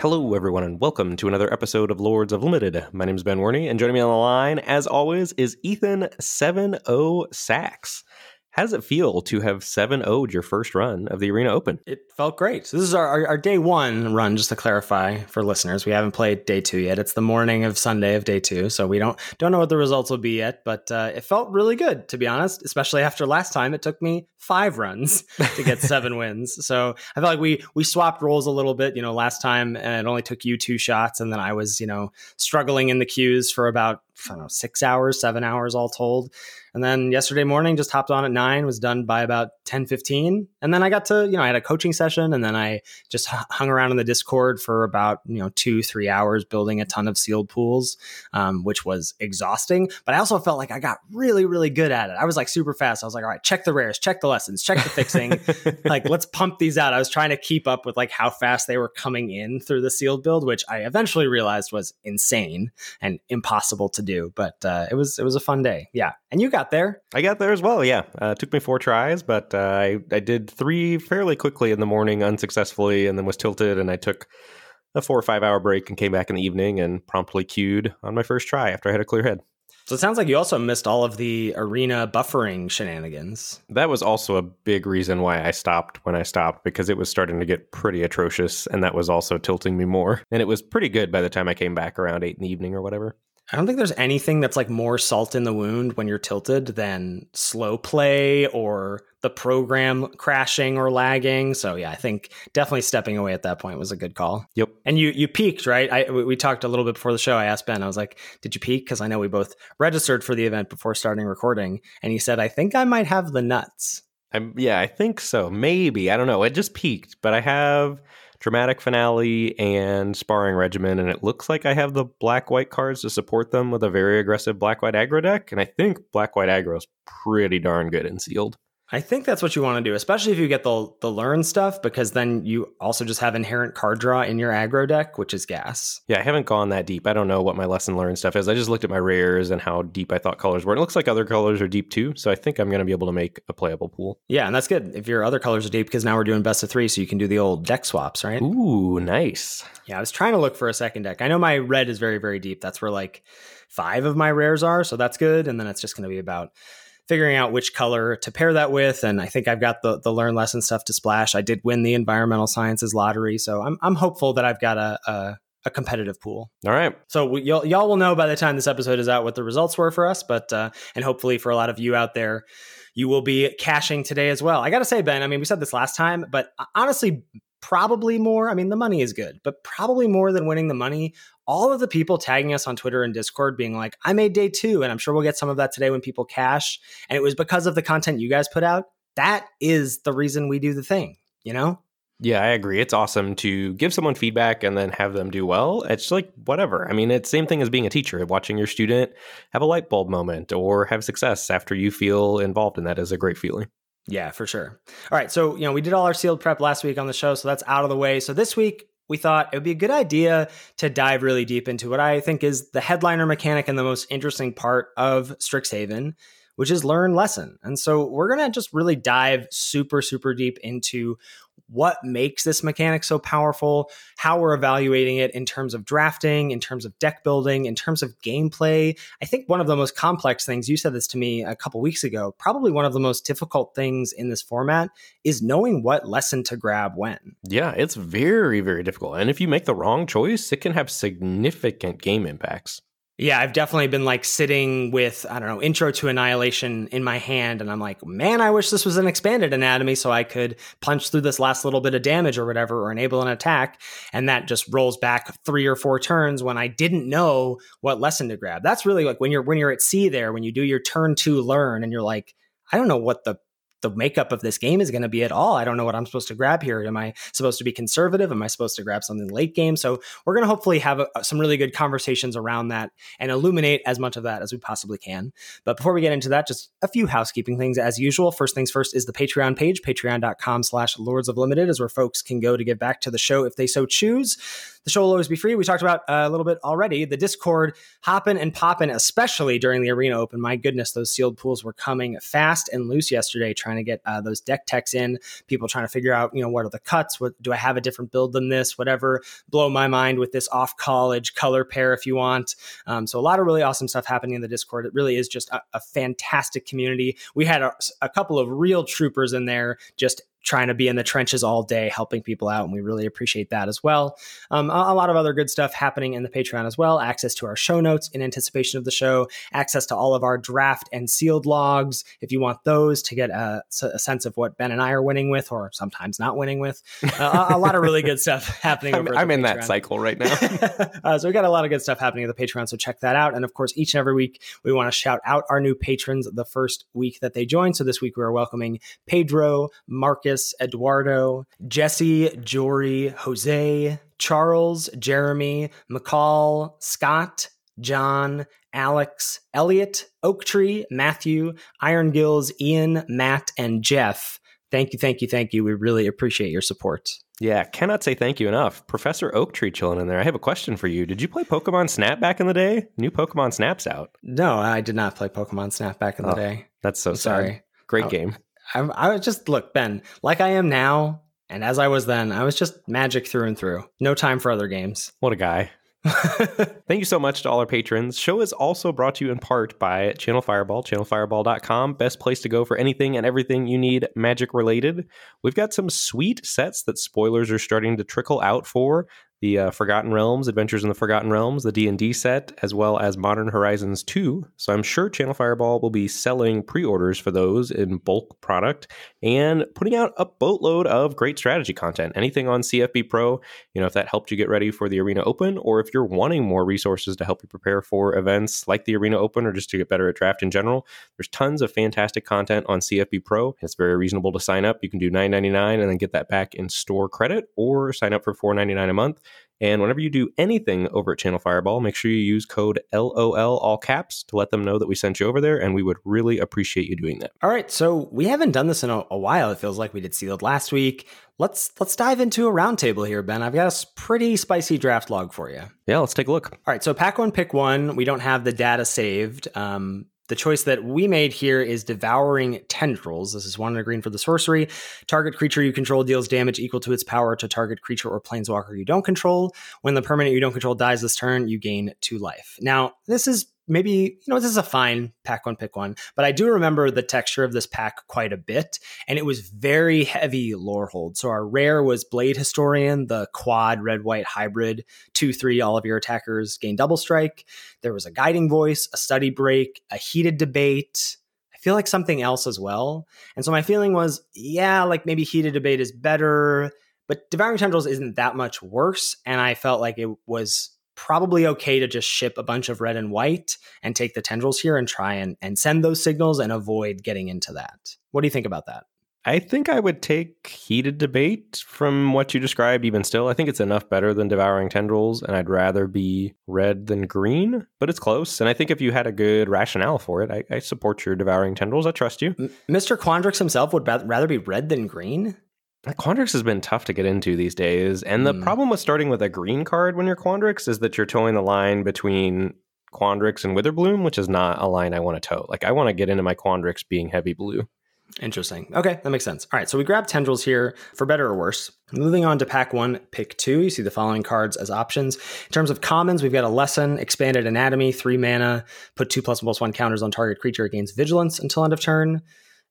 Hello, everyone, and welcome to another episode of Lords of Limited. My name is Ben Werney, and joining me on the line, as always, is Ethan 7-0 Sachs. How does it feel to have 7 0'd your first run of the Arena Open? It felt great. So this is our, our, our, day one run, just to clarify for listeners. We haven't played day two yet. It's the morning of Sunday of day two. So we don't don't know what the results will be yet, but uh, it felt really good, to be honest, especially after last time. It took me five runs to get seven wins. So I felt like we we swapped roles a little bit. You know, last time it only took you two shots, and then I was, you know, struggling in the queues for about I don't know, six hours, seven hours all told. And then yesterday morning, just hopped on at nine, was done by about 10, 15. And then I got to, you know, I had a coaching session and then I just hung around in the Discord for about, you know, two, three hours building a ton of sealed pools, um, which was exhausting. But I also felt like I got really, really good at it. I was like super fast. I was like, all right, check the rares, check the lessons, check the fixing. like, let's pump these out. I was trying to keep up with like how fast they were coming in through the sealed build, which I eventually realized was insane and impossible to do. But uh, it was, it was a fun day. Yeah. And you got there. I got there as well. Yeah. Uh, took me four tries, but uh, I, I did three fairly quickly in the morning unsuccessfully and then was tilted. And I took a four or five hour break and came back in the evening and promptly queued on my first try after I had a clear head. So it sounds like you also missed all of the arena buffering shenanigans. That was also a big reason why I stopped when I stopped because it was starting to get pretty atrocious and that was also tilting me more. And it was pretty good by the time I came back around eight in the evening or whatever. I don't think there's anything that's like more salt in the wound when you're tilted than slow play or the program crashing or lagging. So yeah, I think definitely stepping away at that point was a good call. Yep. And you you peaked, right? I we talked a little bit before the show. I asked Ben. I was like, "Did you peak?" Because I know we both registered for the event before starting recording, and he said, "I think I might have the nuts." I'm, yeah, I think so. Maybe I don't know. It just peaked, but I have dramatic finale and sparring regimen, and it looks like I have the black white cards to support them with a very aggressive black white aggro deck. And I think black white aggro is pretty darn good in sealed. I think that's what you want to do, especially if you get the the learn stuff, because then you also just have inherent card draw in your aggro deck, which is gas. Yeah, I haven't gone that deep. I don't know what my lesson learned stuff is. I just looked at my rares and how deep I thought colors were. It looks like other colors are deep too, so I think I'm going to be able to make a playable pool. Yeah, and that's good if your other colors are deep, because now we're doing best of three, so you can do the old deck swaps, right? Ooh, nice. Yeah, I was trying to look for a second deck. I know my red is very very deep. That's where like five of my rares are, so that's good. And then it's just going to be about figuring out which color to pair that with. And I think I've got the the learn lesson stuff to splash. I did win the environmental sciences lottery, so I'm I'm hopeful that I've got a, a a competitive pool. All right. So we, y'all, y'all will know by the time this episode is out what the results were for us, but uh, and hopefully for a lot of you out there, you will be cashing today as well. I got to say, Ben, I mean, we said this last time, but honestly, probably more. I mean, the money is good, but probably more than winning the money. All of the people tagging us on Twitter and Discord being like, I made day two. And I'm sure we'll get some of that today when people cash. And it was because of the content you guys put out. That is the reason we do the thing, you know? Yeah, I agree. It's awesome to give someone feedback and then have them do well. It's like whatever. I mean, it's same thing as being a teacher. Watching your student have a light bulb moment or have success after you feel involved in that is a great feeling. Yeah, for sure. All right. So, you know, we did all our sealed prep last week on the show. So that's out of the way. So this week, we thought it would be a good idea to dive really deep into what I think is the headliner mechanic and the most interesting part of Strixhaven, which is learn lesson. And so we're going to just really dive super, super deep into what makes this mechanic so powerful, how we're evaluating it in terms of drafting, in terms of deck building, in terms of gameplay. I think one of the most complex things, you said this to me a couple weeks ago, probably one of the most difficult things in this format is knowing what lesson to grab when. Yeah, it's very, very difficult. And if you make the wrong choice, it can have significant game impacts. Yeah, I've definitely been like sitting with, I don't know, Intro to Annihilation in my hand, and I'm like, man, I wish this was an expanded anatomy so I could punch through this last little bit of damage or whatever, or enable an attack. And that just rolls back three or four turns when I didn't know what lesson to grab. That's really like when you're when you're at sea there, when you do your turn to learn, and you're like, I don't know what the the makeup of this game is going to be at all. I don't know what I'm supposed to grab here. Am I supposed to be conservative? Am I supposed to grab something late game? So we're going to hopefully have a, some really good conversations around that and illuminate as much of that as we possibly can. But before we get into that, just a few housekeeping things as usual. First things first is the Patreon page. Patreon.com slash Lords of Limited is where folks can go to give back to the show if they so choose. The show will always be free. We talked about uh, a little bit already. The Discord hopping and popping, especially during the Arena Open. My goodness, those sealed pools were coming fast and loose yesterday, trying to get uh, those deck techs in. People trying to figure out, you know, what are the cuts? What do I have a different build than this? Whatever. Blow my mind with this off college color pair if you want. Um, so a lot of really awesome stuff happening in the Discord. It really is just a, a fantastic community. We had a, a couple of real troopers in there just trying to be in the trenches all day helping people out and we really appreciate that as well. Um, a, a, lot of other good stuff happening in the patreon as well. Access to our show notes in anticipation of the show. Access to all of our draft and sealed logs if you want those to get a, a sense of what ben and i are winning with or sometimes not winning with. Uh, a, a, lot of really good stuff happening i'm, I'm in that cycle right now. Uh, so we got a lot of good stuff happening at the patreon so check that out. And of course each and every week we want to shout out our new patrons the first week that they join. So this week we are welcoming pedro marcus Marcus, Eduardo, Jesse, Jory, Jose, Charles, Jeremy, McCall, Scott, John, Alex, Elliot, Oaktree, Matthew, Iron Gills, Ian, Matt, and Jeff. Thank you, thank you, thank you. We really appreciate your support. Yeah, cannot say thank you enough. Professor Oaktree chilling in there. I have a question for you. Did you play Pokemon Snap back in the day? New Pokemon Snap's out. No, I did not play Pokemon Snap back in the oh, day. That's so sorry. Great oh, game. I, I was just look, Ben, like I am now, and as I was then, I was just magic through and through. No time for other games. What a guy. Thank you so much to all our patrons. Show is also brought to you in part by Channel Fireball, channelfireball.com. Best place to go for anything and everything you need magic related. We've got some sweet sets that spoilers are starting to trickle out for the uh, Forgotten Realms, Adventures in the Forgotten Realms, the D&D set, as well as Modern Horizons 2. So I'm sure Channel Fireball will be selling pre-orders for those in bulk product and putting out a boatload of great strategy content. Anything on CFB Pro, you know, if that helped you get ready for the Arena Open or if you're wanting more resources to help you prepare for events like the Arena Open or just to get better at draft in general, there's tons of fantastic content on CFB Pro. It's very reasonable to sign up. You can do $9.99 and then get that back in store credit or sign up for $4.99 a month and whenever you do anything over at Channel Fireball, make sure you use code LOL all caps to let them know that we sent you over there, and we would really appreciate you doing that. All right, so we haven't done this in a, a while. It feels like we did sealed last week. Let's let's dive into a roundtable here, Ben. I've got a pretty spicy draft log for you. Yeah, let's take a look. All right, so pack one, pick one. We don't have the data saved. Um, the choice that we made here is Devouring Tendrils. This is one and a green for the sorcery. Target creature you control deals damage equal to its power to target creature or planeswalker you don't control. When the permanent you don't control dies this turn, you gain two life. Now, this is maybe you know this is a fine pack one pick one but i do remember the texture of this pack quite a bit and it was very heavy lore hold so our rare was blade historian the quad red white hybrid 2-3 all of your attackers gain double strike there was a guiding voice a study break a heated debate I feel like something else as well. And so my feeling was, yeah, like maybe heated debate is better, but devouring tendrils isn't that much worse. And I felt like it was probably okay to just ship a bunch of red and white and take the tendrils here and try and, and send those signals and avoid getting into that. What do you think about that? I think I would take heated debate from what you described, even still. I think it's enough better than devouring tendrils, and I'd rather be red than green, but it's close. And I think if you had a good rationale for it, I, I support your devouring tendrils. I trust you. M- Mr. Quandrix himself would rather be red than green? Quandrix has been tough to get into these days. And the mm. problem with starting with a green card when you're Quandrix is that you're toeing the line between Quandrix and Witherbloom, which is not a line I want to toe. Like, I want to get into my Quandrix being heavy blue. Interesting. Okay, that makes sense. All right, so we grab tendrils here for better or worse. Moving on to pack one, pick two. You see the following cards as options. In terms of commons, we've got a lesson, expanded anatomy, three mana, put two plus one plus one counters on target creature, gains vigilance until end of turn.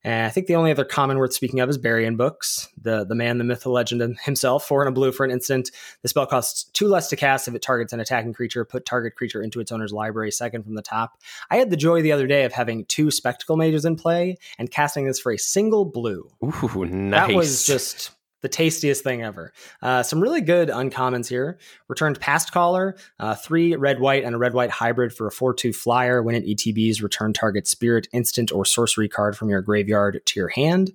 And I think the only other common worth speaking of is Bury-in Books, the, the man, the myth, the legend himself, four and a blue for an instant. The spell costs two less to cast if it targets an attacking creature. Put target creature into its owner's library second from the top. I had the joy the other day of having two spectacle mages in play and casting this for a single blue. Ooh, nice. That was just the tastiest thing ever. Uh, some really good uncommons here. Returned Past Caller, uh, three red white and a red white hybrid for a 4 2 flyer. When it ETBs, return target spirit, instant, or sorcery card from your graveyard to your hand.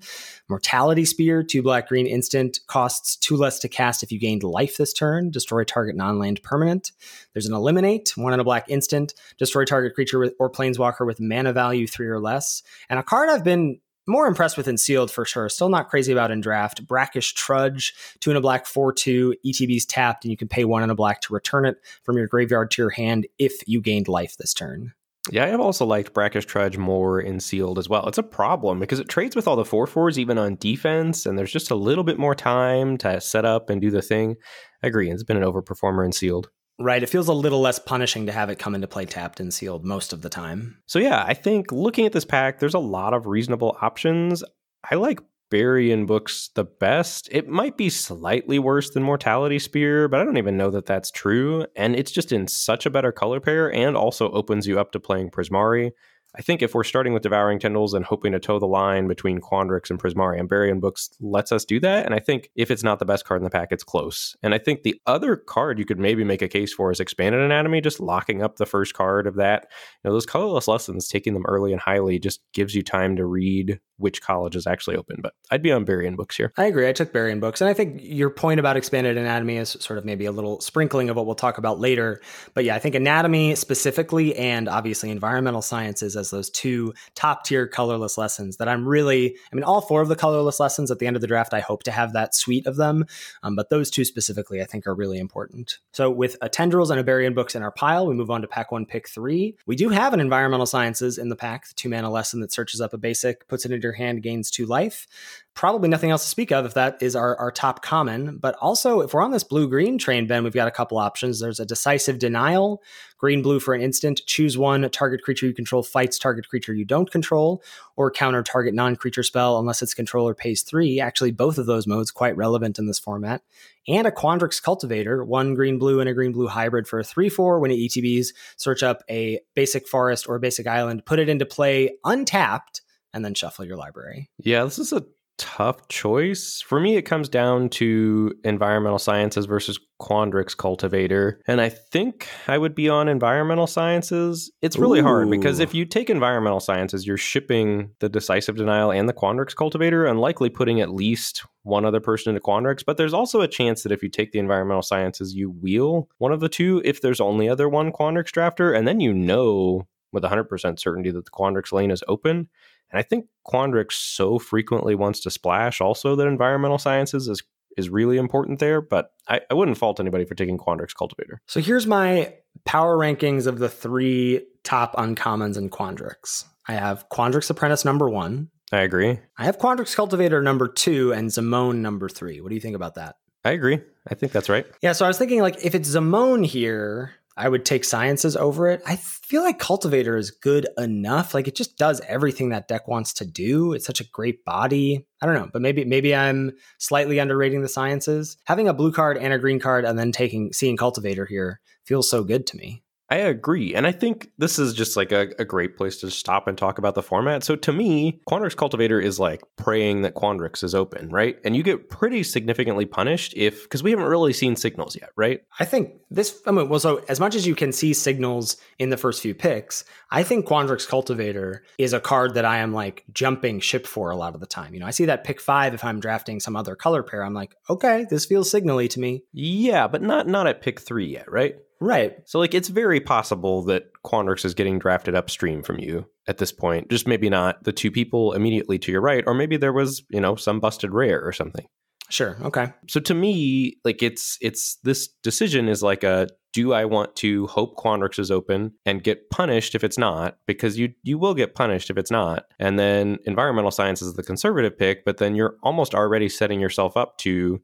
Mortality Spear, two black green instant, costs two less to cast if you gained life this turn. Destroy target non land permanent. There's an Eliminate, one and a black instant, destroy target creature with, or planeswalker with mana value three or less. And a card I've been more impressed with in sealed for sure. Still not crazy about in draft. Brackish Trudge, two and a black, four two. ETB's tapped, and you can pay one and a black to return it from your graveyard to your hand if you gained life this turn. Yeah, I have also liked Brackish Trudge more in sealed as well. It's a problem because it trades with all the four fours even on defense, and there's just a little bit more time to set up and do the thing. I agree. It's been an overperformer in sealed. Right. It feels a little less punishing to have it come into play tapped and sealed most of the time. So, yeah, I think looking at this pack, there's a lot of reasonable options. I like Bury-in books the best. It might be slightly worse than Mortality Spear, but I don't even know that that's true. And it's just in such a better color pair and also opens you up to playing Prismari. I think if we're starting with Devouring Tendrils and hoping to toe the line between Quandrix and Prismari, and Bury-in Books lets us do that. And I think if it's not the best card in the pack, it's close. And I think the other card you could maybe make a case for is Expanded Anatomy, just locking up the first card of that. You know, those colorless lessons, taking them early and highly just gives you time to read which college is actually open. But I'd be on Bury-in Books here. I agree. I took Bury-in Books. And I think your point about expanded anatomy is sort of maybe a little sprinkling of what we'll talk about later. But yeah, I think anatomy specifically and obviously environmental sciences as those two top tier colorless lessons that I'm really, I mean, all four of the colorless lessons at the end of the draft, I hope to have that suite of them. Um, but those two specifically, I think are really important. So with a tendrils and a Bury-in Books in our pile, we move on to pack one, pick three. We do have an environmental sciences in the pack, the two mana lesson that searches up a basic, puts it into your hand, gains two life probably nothing else to speak of if that is our, our top common. But also, if we're on this blue green train, Ben, we've got a couple options. There's a decisive denial, green blue for an instant. Choose one. Target creature you control fights target creature you don't control, or counter target non creature spell unless its controller pays three. Actually, both of those modes quite relevant in this format. And a Quandrix Cultivator, one green blue and a green blue hybrid for a 3 4. When it ETBs, search up a basic forest or basic island, put it into play untapped and then shuffle your library. Yeah, this is a tough choice. For me, it comes down to environmental sciences versus Quandrix cultivator. And I think I would be on environmental sciences. It's really Ooh. hard because if you take environmental sciences, you're shipping the decisive denial and the Quandrix cultivator and likely putting at least one other person into Quandrix. But there's also a chance that if you take the environmental sciences, you wheel one of the two if there's only other one Quandrix drafter. And then you know with 100% certainty that the Quandrix lane is open. And I think Quandrix so frequently wants to splash also that environmental sciences is is really important there, but I, I wouldn't fault anybody for taking Quandrix Cultivator. So here's my power rankings of the three top uncommons in Quandrix. I have Quandrix Apprentice number one. I agree. I have Quandrix Cultivator number two and Zimone number three. What do you think about that? I agree. I think that's right. Yeah, so I was thinking like if it's Zamone here, I would take sciences over it. I feel like Cultivator is good enough. Like it just does everything that deck wants to do. It's such a great body. I don't know, but maybe maybe I'm slightly underrating the sciences. Having a blue card and a green card and then taking seeing Cultivator here feels so good to me. I agree. And I think this is just like a, a, great place to stop and talk about the format. So to me, Quandrix Cultivator is like praying that Quandrix is open, right? And you get pretty significantly punished if, because we haven't really seen signals yet, right? I think this, I mean, well, so as much as you can see signals in the first few picks, I think Quandrix Cultivator is a card that I am like jumping ship for a lot of the time. You know, I see that pick five if I'm drafting some other color pair. I'm like, okay, this feels signally to me. Yeah, but not not at pick three yet, right? Right. So like it's very possible that Quandrix is getting drafted upstream from you at this point. Just maybe not the two people immediately to your right, or maybe there was, you know, some busted rare or something. Sure. Okay. So to me, like it's it's this decision is like a do I want to hope Quandrix is open and get punished if it's not? Because you you will get punished if it's not. And then environmental science is the conservative pick, but then you're almost already setting yourself up to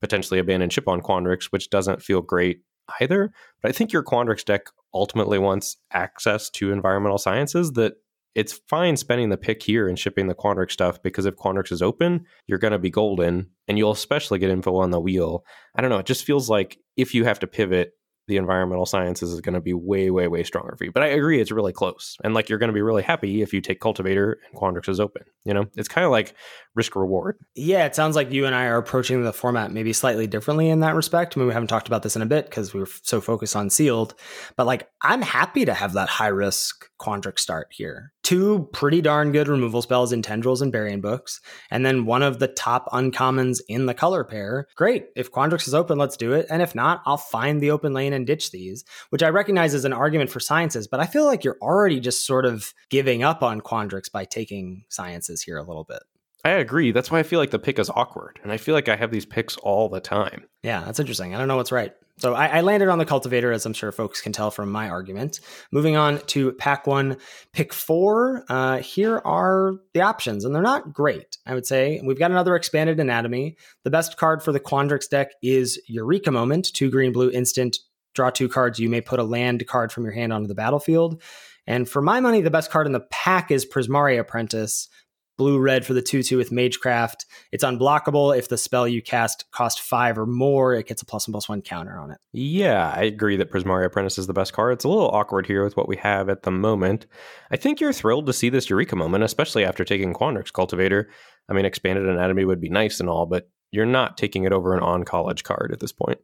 potentially abandon ship on Quandrix, which doesn't feel great either. But I think your Quandrix deck ultimately wants access to environmental sciences that it's fine spending the pick here and shipping the Quandrix stuff because if Quandrix is open, you're going to be golden and you'll especially get info on the wheel. I don't know. It just feels like if you have to pivot, the environmental sciences is going to be way, way, way stronger for you. But I agree, it's really close. And like you're going to be really happy if you take Cultivator and Quandrix is open. You know, it's kind of like risk reward. Yeah, it sounds like you and I are approaching the format maybe slightly differently in that respect. I mean, we haven't talked about this in a bit because we were so focused on sealed, but like I'm happy to have that high risk Quandrix start here. Two pretty darn good removal spells in Tendrils and Bury in Books, and then one of the top uncommons in the color pair. Great. If Quandrix is open, let's do it. And if not, I'll find the open lane and ditch these, which I recognize is an argument for sciences, but I feel like you're already just sort of giving up on Quandrix by taking sciences here a little bit. I agree. That's why I feel like the pick is awkward. And I feel like I have these picks all the time. Yeah, that's interesting. I don't know what's right. So I, I, landed on the cultivator, as I'm sure folks can tell from my argument. Moving on to pack one, pick four. Uh, here are the options, and they're not great, I would say. We've got another expanded anatomy. The best card for the Quandrix deck is Eureka Moment, two green blue instant. Draw two cards. You may put a land card from your hand onto the battlefield. And for my money, the best card in the pack is Prismari Apprentice blue red for the 2 2 with Magecraft. It's unblockable. If the spell you cast cost five or more, it gets a plus one plus one counter on it. Yeah, I agree that Prismari Apprentice is the best card. It's a little awkward here with what we have at the moment. I think you're thrilled to see this Eureka moment, especially after taking Quandrix Cultivator. I mean, Expanded Anatomy would be nice and all, but you're not taking it over an on college card at this point.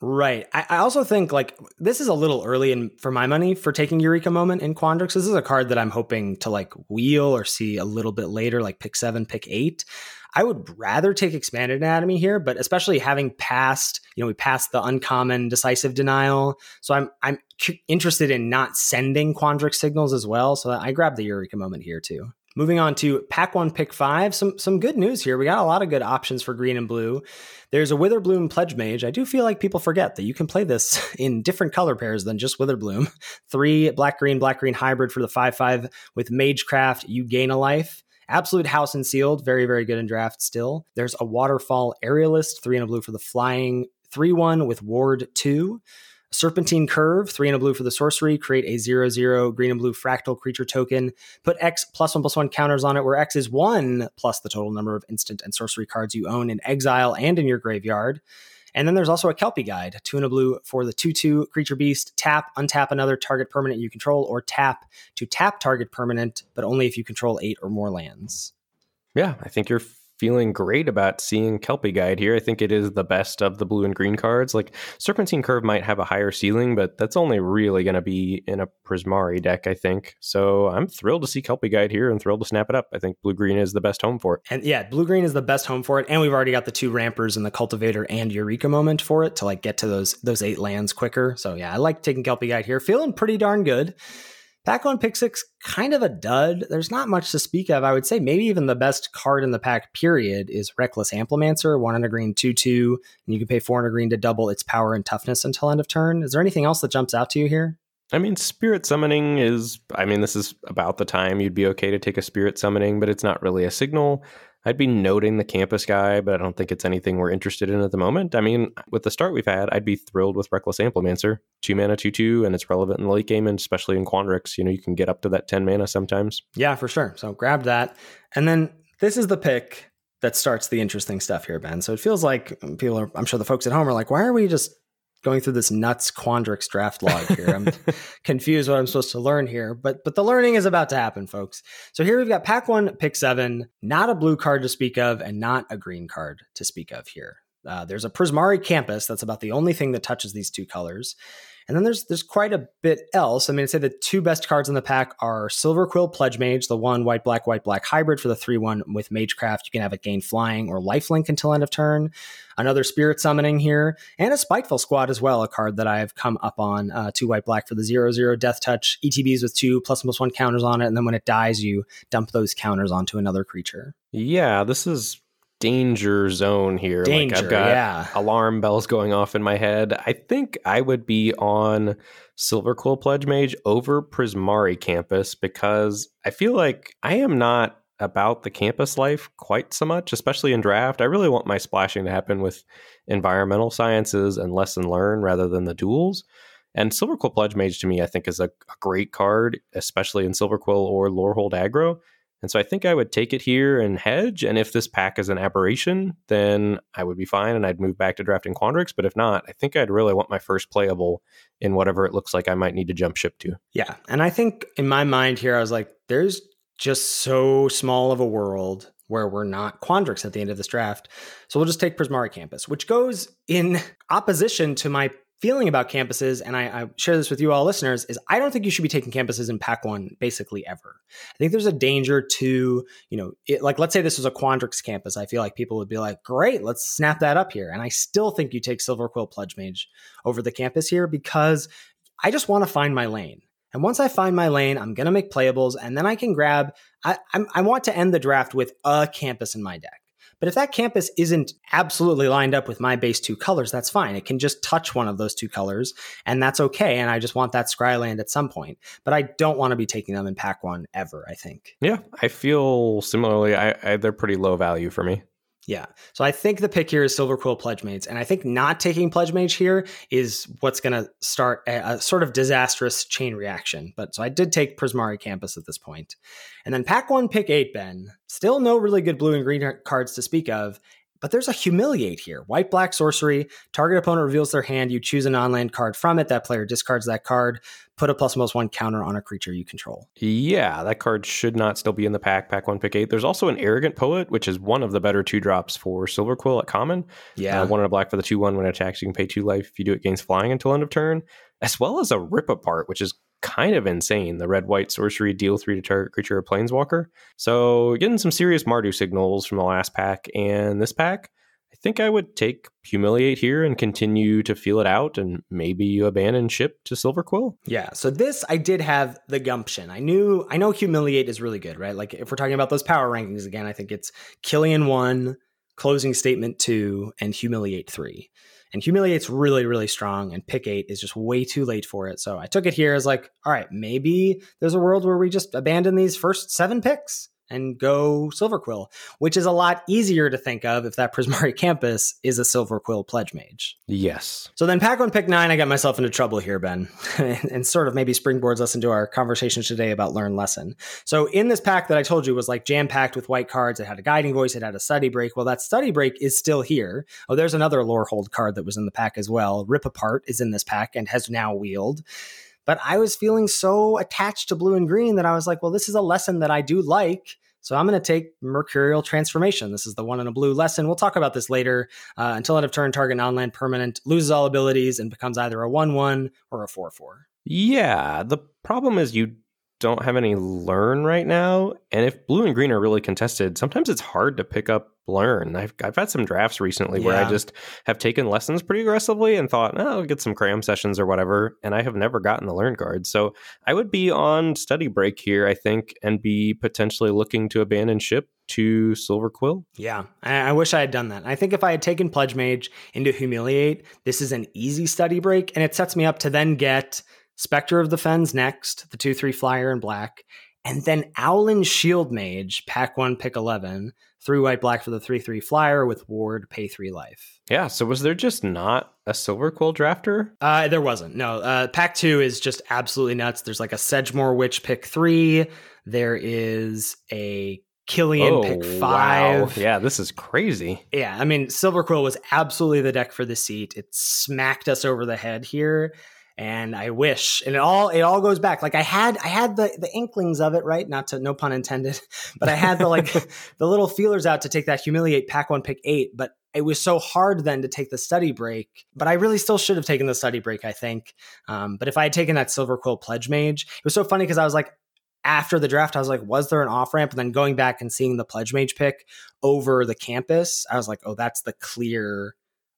Right. I, I, also think like this is a little early in for my money for taking Eureka Moment in Quandrix. This is a card that I'm hoping to like wheel or see a little bit later, like pick seven, pick eight. I would rather take Expanded Anatomy here, but especially having passed, you know, we passed the uncommon decisive denial. So I'm I'm interested in not sending Quandrix signals as well. So I grabbed the Eureka Moment here too. Moving on to pack one, pick five. Some some good news here. We got a lot of good options for green and blue. There's a Witherbloom Pledge Mage. I do feel like people forget that you can play this in different color pairs than just Witherbloom. Three black green, black green hybrid for the 5 5 with Magecraft. You gain a life. Absolute House and Sealed, very, very good in draft still. There's a Waterfall Aerialist, three and a blue for the flying, 3 1 with Ward 2. Serpentine Curve, three and a blue for the sorcery. Create a zero zero green and blue fractal creature token. Put X plus one plus one counters on it, where X is one plus the total number of instant and sorcery cards you own in exile and in your graveyard. And then there's also a Kelpie guide, two and a blue for the 2 2 creature beast. Tap, untap another target permanent you control, or tap to tap target permanent, but only if you control eight or more lands. Yeah, I think you're feeling great about seeing Kelpie Guide here. I think it is the best of the blue and green cards. Like Serpentine Curve might have a higher ceiling, but that's only really going to be in a Prismari deck, I think. So I'm thrilled to see Kelpie Guide here and thrilled to snap it up. I think blue green is the best home for it. And yeah, blue green is the best home for it. And we've already got the two rampers and the cultivator and Eureka moment for it to like get to those those eight lands quicker. So yeah, I like taking Kelpie Guide here. Feeling pretty darn good. Pack on pick six, kind of a dud. There's not much to speak of. I would say maybe even the best card in the pack, period, is Reckless Amplimancer, one and a green, two, two, and you can pay four and a green to double its power and toughness until end of turn. Is there anything else that jumps out to you here? I mean, spirit summoning is, I mean, this is about the time you'd be okay to take a spirit summoning, but it's not really a signal. I'd be noting the campus guy, but I don't think it's anything we're interested in at the moment. I mean, with the start we've had, I'd be thrilled with Reckless Amplimancer. Two mana, two, two, and it's relevant in the late game, and especially in Quandrix. You know, you can get up to that 10 mana sometimes. Yeah, for sure. So grab that. And then this is the pick that starts the interesting stuff here, Ben. So it feels like people are, I'm sure the folks at home are like, why are we just going through this nuts Quandrix draft log here. I'm confused what I'm supposed to learn here, but but the learning is about to happen, folks. So here we've got pack one, pick seven, not a blue card to speak of, and not a green card to speak of here. Uh, there's a Prismari campus. That's about the only thing that touches these two colors. And then there's there's quite a bit else. I mean, I'd say the two best cards in the pack are Silver Quill Pledge Mage, the one white black white black hybrid for the three one with Magecraft. You can have it gain flying or lifelink until end of turn. Another Spirit Summoning here, and a Spiteful Squad as well, a card that I've come up on. Uh, two white black for the zero zero Death Touch ETBs with two plus plus one counters on it, and then when it dies, you dump those counters onto another creature. Yeah, this is danger zone here. Danger, like I've got yeah. alarm bells going off in my head. I think I would be on Silver Quill Pledge Mage over Prismari Campus because I feel like I am not about the campus life quite so much, especially in draft. I really want my splashing to happen with environmental sciences and lesson learn rather than the duals. And Silver Quill Pledge Mage to me, I think, is a, a great card, especially in Silver Quill or Lorehold aggro. And so I think I would take it here and hedge. And if this pack is an aberration, then I would be fine and I'd move back to drafting Quandrix. But if not, I think I'd really want my first playable in whatever it looks like I might need to jump ship to. Yeah. And I think in my mind here, I was like, there's just so small of a world where we're not Quandrix at the end of this draft. So we'll just take Prismari Campus, which goes in opposition to my feeling about campuses, and I, I, share this with you all listeners, is I don't think you should be taking campuses in Pack One basically ever. I think there's a danger to, you know, it, like let's say this was a Quandrix campus. I feel like people would be like, great, let's snap that up here. And I still think you take Silver Quill Pledge Mage over the campus here because I just want to find my lane. And once I find my lane, I'm going to make playables, and then I can grab. I, I want to end the draft with a campus in my deck. But if that campus isn't absolutely lined up with my base two colors, that's fine. It can just touch one of those two colors, and that's okay. And I just want that Scryland at some point. But I don't want to be taking them in pack one ever, I think. Yeah, I feel similarly. I, I they're pretty low value for me. Yeah. So I think the pick here is Silver Quill Pledge Mage. And I think not taking Pledge Mage here is what's going to start a, a, sort of disastrous chain reaction. But so I did take Prismari Campus at this point. And then pack one, pick eight, Ben. Still no really good blue and green cards to speak of. But there's a humiliate here. White black sorcery. Target opponent reveals their hand. You choose a non land card from it. That player discards that card. Put a plus plus one counter on a creature you control. Yeah, that card should not still be in the pack. Pack one, pick eight. There's also an arrogant poet, which is one of the better two drops for Silver Quill at common. Yeah, uh, one in a black for the two one. When it attacks, you can pay two life. If you do it, gains flying until end of turn, as well as a rip apart, which is kind of insane. The red white sorcery deal three to target creature or planeswalker. So getting some serious Mardu signals from the last pack and this pack. I think I would take Humiliate here and continue to feel it out and maybe you abandon ship to Silver Quill. Yeah. So this I did have the gumption. I knew I know Humiliate is really good, right? Like if we're talking about those power rankings again, I think it's Killian one, closing statement two, and Humiliate three. And Humiliate's really, really strong, and pick eight is just way too late for it. So I took it here as like, all right, maybe there's a world where we just abandon these first seven picks and go Silver Quill, which is a lot easier to think of if that Prismari campus is a Silver Quill Pledge Mage. Yes. So then pack one, pick nine, I got myself into trouble here, Ben, and sort of maybe springboards us into our conversation today about Learn Lesson. So in this pack that I told you was like jam packed with white cards, it had a guiding voice, it had a study break. Well, that study break is still here. Oh, there's another lore hold card that was in the pack as well. Rip Apart is in this pack and has now wheeled. But I was feeling so attached to blue and green that I was like, well, this is a lesson that I do like. So I'm going to take Mercurial Transformation. This is the one in a blue lesson. We'll talk about this later. Uh, until end of turn, target non-land permanent loses all abilities and becomes either a 1-1 or a 4-4. Yeah, the problem is you don't have any learn right now. And if blue and green are really contested, sometimes it's hard to pick up learn. I've, I've had some drafts recently yeah. where I just have taken lessons pretty aggressively and thought, oh, I'll get some cram sessions or whatever. And I have never gotten the learn card. So I would be on study break here, I think, and be potentially looking to abandon ship to Silver Quill. Yeah, I, I, wish I had done that. I think if I had taken Pledge Mage into Humiliate, this is an easy study break, and it sets me up to then get Spectre of the Fens next, the 2 3 flyer in black, and then Owlin Shield Mage, pack one, pick 11, three white black for the 3 3 flyer with ward, pay three life. Yeah, so was there just not a Silver Quill drafter? Uh, there wasn't. No, uh, pack two is just absolutely nuts. There's like a Sedgemoor Witch pick three. There is a Killian oh, pick five. Wow. Yeah, this is crazy. Yeah, I mean, Silver Quill was absolutely the deck for the seat. It smacked us over the head here and I wish, and it all it all goes back. Like I had I had the the inklings of it, right? Not to no pun intended, but I had the like the little feelers out to take that humiliate pack one pick eight, but it was so hard then to take the study break. But I really still should have taken the study break, I think. Um, but if I had taken that Silver Quill Pledge Mage, it was so funny because I was like, after the draft, I was like, was there an off ramp? And then going back and seeing the Pledge Mage pick over the campus, I was like, oh, that's the clear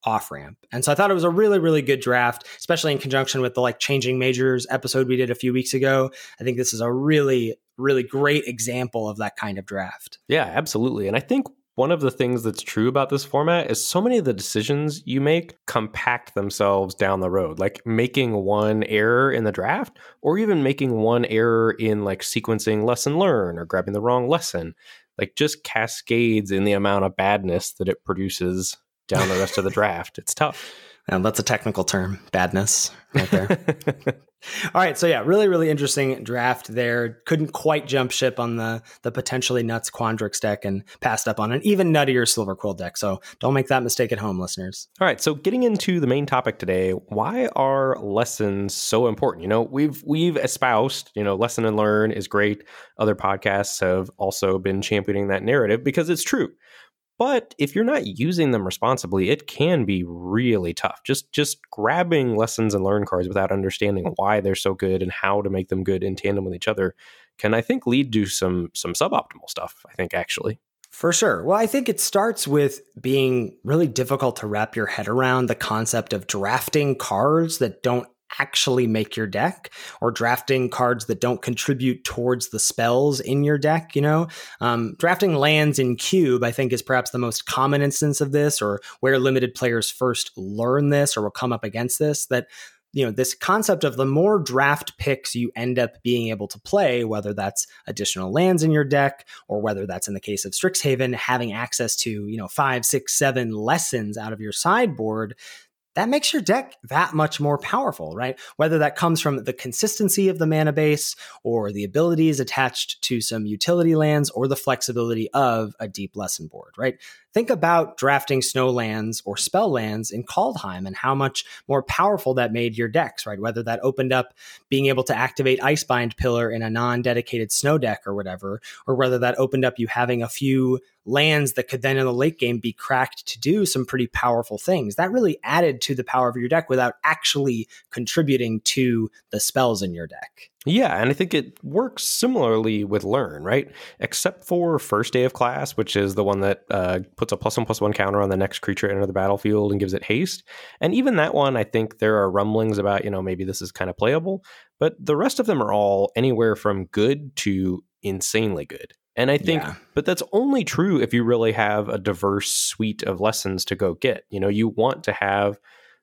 off ramp. And so I thought it was a really, really good draft, especially in conjunction with the like changing majors episode we did a few weeks ago. I think this is a really, really great example of that kind of draft. Yeah, absolutely. And I think one of the things that's true about this format is so many of the decisions you make compact themselves down the road, like making one error in the draft or even making one error in like sequencing lesson learn or grabbing the wrong lesson. Like just cascades in the amount of badness that it produces down the rest of the draft. It's tough. And that's a technical term, badness, right there. All right, so yeah, really, really interesting draft there. Couldn't quite jump ship on the the potentially nuts Quandrix deck and passed up on an even nuttier Silver Quill deck. So don't make that mistake at home, listeners. All right, so getting into the main topic today, why are lessons so important? You know, we've we've espoused, you know, lesson and learn is great. Other podcasts have also been championing that narrative because it's true. But if you're not using them responsibly, it can be really tough. Just just grabbing lessons and learn cards without understanding why they're so good and how to make them good in tandem with each other can I think lead to some some suboptimal stuff, I think actually. For sure. Well, I think it starts with being really difficult to wrap your head around the concept of drafting cards that don't actually make your deck or drafting cards that don't contribute towards the spells in your deck you know? Um, drafting lands in cube i think is perhaps the most common instance of this or where limited players first learn this or will come up against this that you know this concept of the more draft picks you end up being able to play whether that's additional lands in your deck or whether that's in the case of strixhaven having access to you know five six seven lessons out of your sideboard that makes your deck that much more powerful, right? Whether that comes from the consistency of the mana base or the abilities attached to some utility lands or the flexibility of a deep lesson board, right? Think about drafting snow lands or spell lands in Kaldheim and how much more powerful that made your decks, right? Whether that opened up being able to activate Icebind Pillar in a non dedicated snow deck or whatever, or whether that opened up you having a few lands that could then in the late game be cracked to do some pretty powerful things. That really added to the power of your deck without actually contributing to the spells in your deck. Yeah, and I think it works similarly with Learn, right? Except for first day of class, which is the one that uh, puts a plus one plus one counter on the next creature enter the battlefield and gives it haste. And even that one, I think there are rumblings about, you know, maybe this is kind of playable, but the rest of them are all anywhere from good to insanely good. And I think, yeah. but that's only true if you really have a diverse suite of lessons to go get. You know, you want to have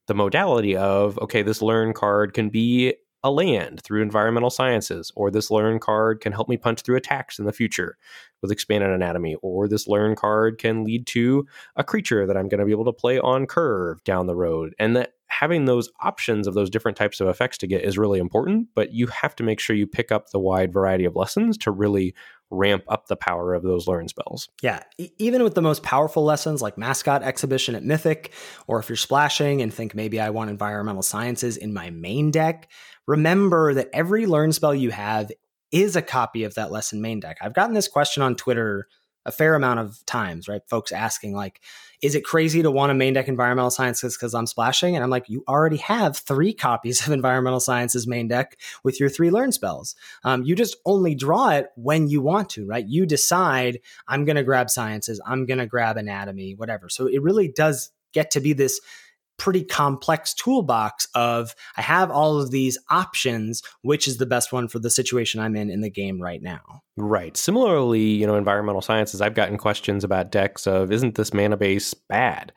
the modality of, okay, this learn card can be a land through environmental sciences, or this learn card can help me punch through attacks in the future with expanded anatomy, or this learn card can lead to a creature that I'm going to be able to play on curve down the road. And that having those options of those different types of effects to get is really important, but you have to make sure you pick up the wide variety of lessons to really ramp up the power of those learn spells. Yeah, e- even with the most powerful lessons like mascot exhibition at Mythic, or if you're splashing and think maybe I want environmental sciences in my main deck, remember that every learn spell you have is a copy of that lesson main deck. I've gotten this question on Twitter a fair amount of times, right? Folks asking, like, is it crazy to want a main deck environmental sciences because I'm splashing? And I'm like, you already have three copies of environmental sciences main deck with your three learn spells. Um, you just only draw it when you want to, right? You decide, I'm going to grab sciences, I'm going to grab anatomy, whatever. So it really does get to be this pretty complex toolbox of I have all of these options, which is the best one for the situation I'm in in the game right now. Right. Similarly, you know, environmental sciences, I've gotten questions about decks of isn't this mana base bad?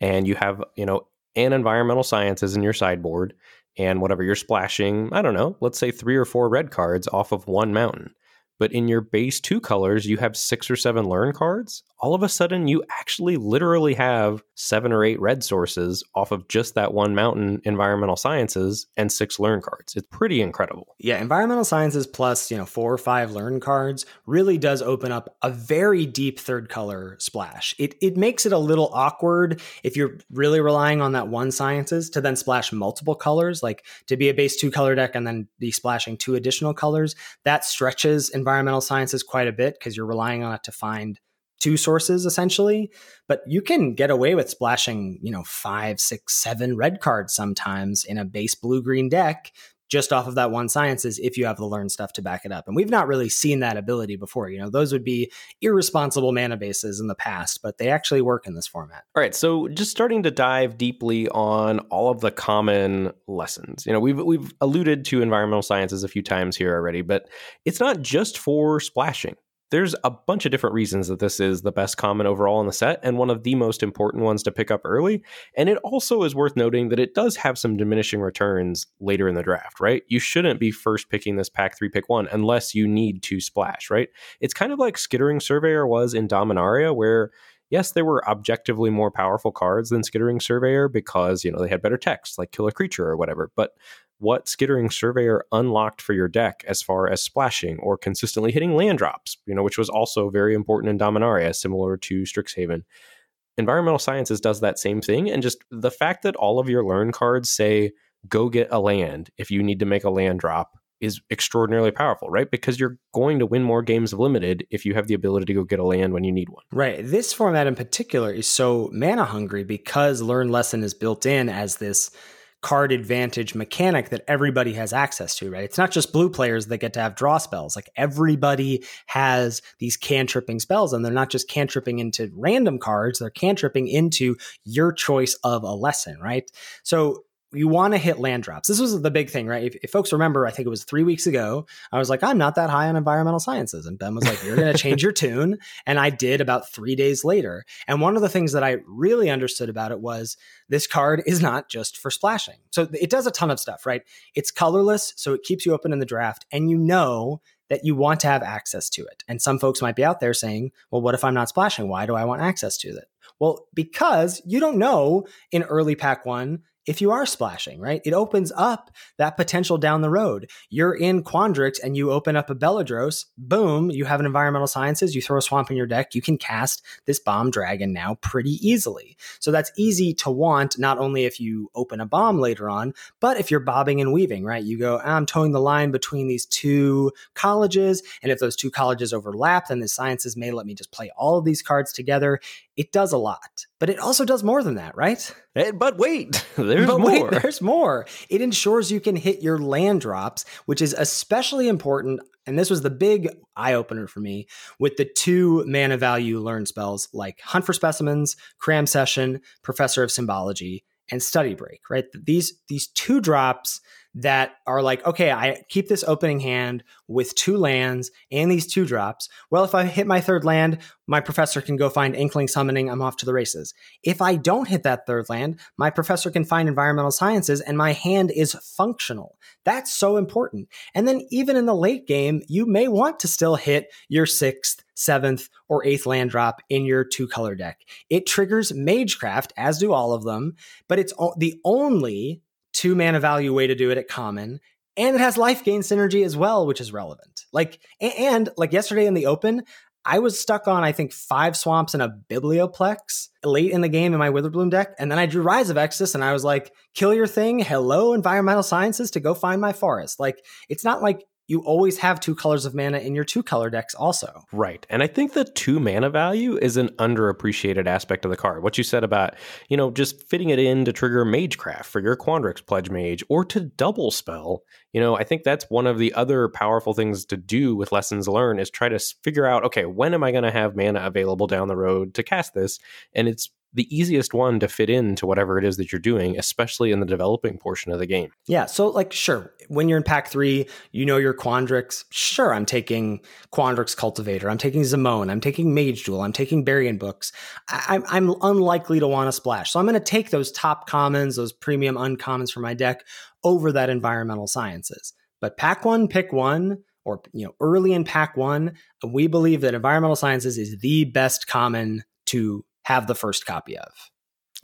And you have, you know, an environmental sciences in your sideboard and whatever you're splashing, I don't know, let's say three or four red cards off of one mountain. But in your base two colors, you have six or seven learn cards all of a sudden you actually literally have seven or eight red sources off of just that one mountain environmental sciences and six learn cards. It's pretty incredible. Yeah, environmental sciences plus, you know, four or five learn cards really does open up a very deep third color splash. It it makes it a little awkward if you're really relying on that one sciences to then splash multiple colors, like to be a base two color deck and then be splashing two additional colors. That stretches environmental sciences quite a bit because you're relying on it to find two sources essentially but you can get away with splashing you know five six seven red cards sometimes in a base blue green deck just off of that one sciences if you have the learn stuff to back it up and we've not really seen that ability before you know those would be irresponsible mana bases in the past but they actually work in this format. All right so just starting to dive deeply on all of the common lessons you know we've we've alluded to environmental sciences a few times here already but it's not just for splashing there's a bunch of different reasons that this is the best common overall in the set and one of the most important ones to pick up early. And it also is worth noting that it does have some diminishing returns later in the draft, right? You shouldn't be first picking this pack three, pick one, unless you need to splash, right? It's kind of like Skittering Surveyor was in Dominaria, where yes, they were objectively more powerful cards than Skittering Surveyor because, you know, they had better text like Kill a Creature or whatever. But what Skittering Surveyor unlocked for your deck as far as splashing or consistently hitting land drops, you know, which was also very important in Dominaria, similar to Strixhaven. Environmental Sciences does that same thing. And just the fact that all of your learn cards say, go get a land if you need to make a land drop is extraordinarily powerful, right? Because you're going to win more games of limited if you have the ability to go get a land when you need one. Right. This format in particular is so mana hungry because Learn Lesson is built in as this card advantage mechanic that everybody has access to, right? It's not just blue players that get to have draw spells. Like everybody has these cantripping spells, and they're not just cantripping into random cards, they're cantripping into your choice of a lesson, right? So you want to hit land drops. This was the big thing, right? If, if, folks remember, I think it was three weeks ago, I was like, I'm not that high on environmental sciences. And Ben was like, You're going to change your tune. And I did about three days later. And one of the things that I really understood about it was this card is not just for splashing. So it does a ton of stuff, right? It's colorless, so it keeps you open in the draft. And you know that you want to have access to it. And some folks might be out there saying, Well, what if I'm not splashing? Why do I want access to it? Well, because you don't know in early pack one if you are splashing, right? It opens up that potential down the road. You're in Quandrix and you open up a Beledros, boom, you have an environmental sciences, you throw a swamp in your deck, you can cast this bomb dragon now pretty easily. So that's easy to want, not only if you open a bomb later on, but if you're bobbing and weaving, right? You go, I'm toeing the line between these two colleges. And if those two colleges overlap, then the sciences may let me just play all of these cards together. It does a lot, but it also does more than that, right? Eh, but wait, there's but more. Wait, there's more. It ensures you can hit your land drops, which is especially important. And this was the big eye opener for me with the two mana value learn spells like Hunt for Specimens, Cram Session, Professor of Symbology, and Study Break, right? These, these two drops that are like, okay, I keep this opening hand with two lands and these two drops. Well, if I hit my third land, my professor can go find Inkling Summoning. I'm off to the races. If I don't hit that third land, my professor can find Environmental Sciences and my hand is functional. That's so important. And then even in the late game, you may want to still hit your sixth, seventh, or eighth land drop in your two color deck. It triggers Magecraft, as do all of them, but it's the only two mana value way to do it at common. And it has life gain synergy as well, which is relevant. Like, and like yesterday in the open, I was stuck on, I think, five swamps and a biblioplex late in the game in my Witherbloom deck. And then I drew Rise of Extus and I was like, kill your thing. Hello, environmental sciences to go find my forest. Like, it's not like you always have two colors of mana in your two color decks also. Right. And I think the two mana value is an underappreciated aspect of the card. What you said about, you know, just fitting it in to trigger Magecraft for your Quandrix Pledge Mage or to double spell. You know, I think that's one of the other powerful things to do with lessons learned is try to figure out, okay, when am I going to have mana available down the road to cast this? And it's the easiest one to fit into whatever it is that you're doing, especially in the developing portion of the game. Yeah. So, like, sure, when you're in pack three, you know your Quandrix. Sure, I'm taking Quandrix Cultivator. I'm taking Zimone. I'm taking Mage Duel. I'm taking Bury in Books. I- I'm unlikely to want to splash. So, I'm going to take those top commons, those premium uncommons for my deck over that environmental sciences. But pack one, pick one or you know early in pack one we believe that environmental sciences is the best common to have the first copy of.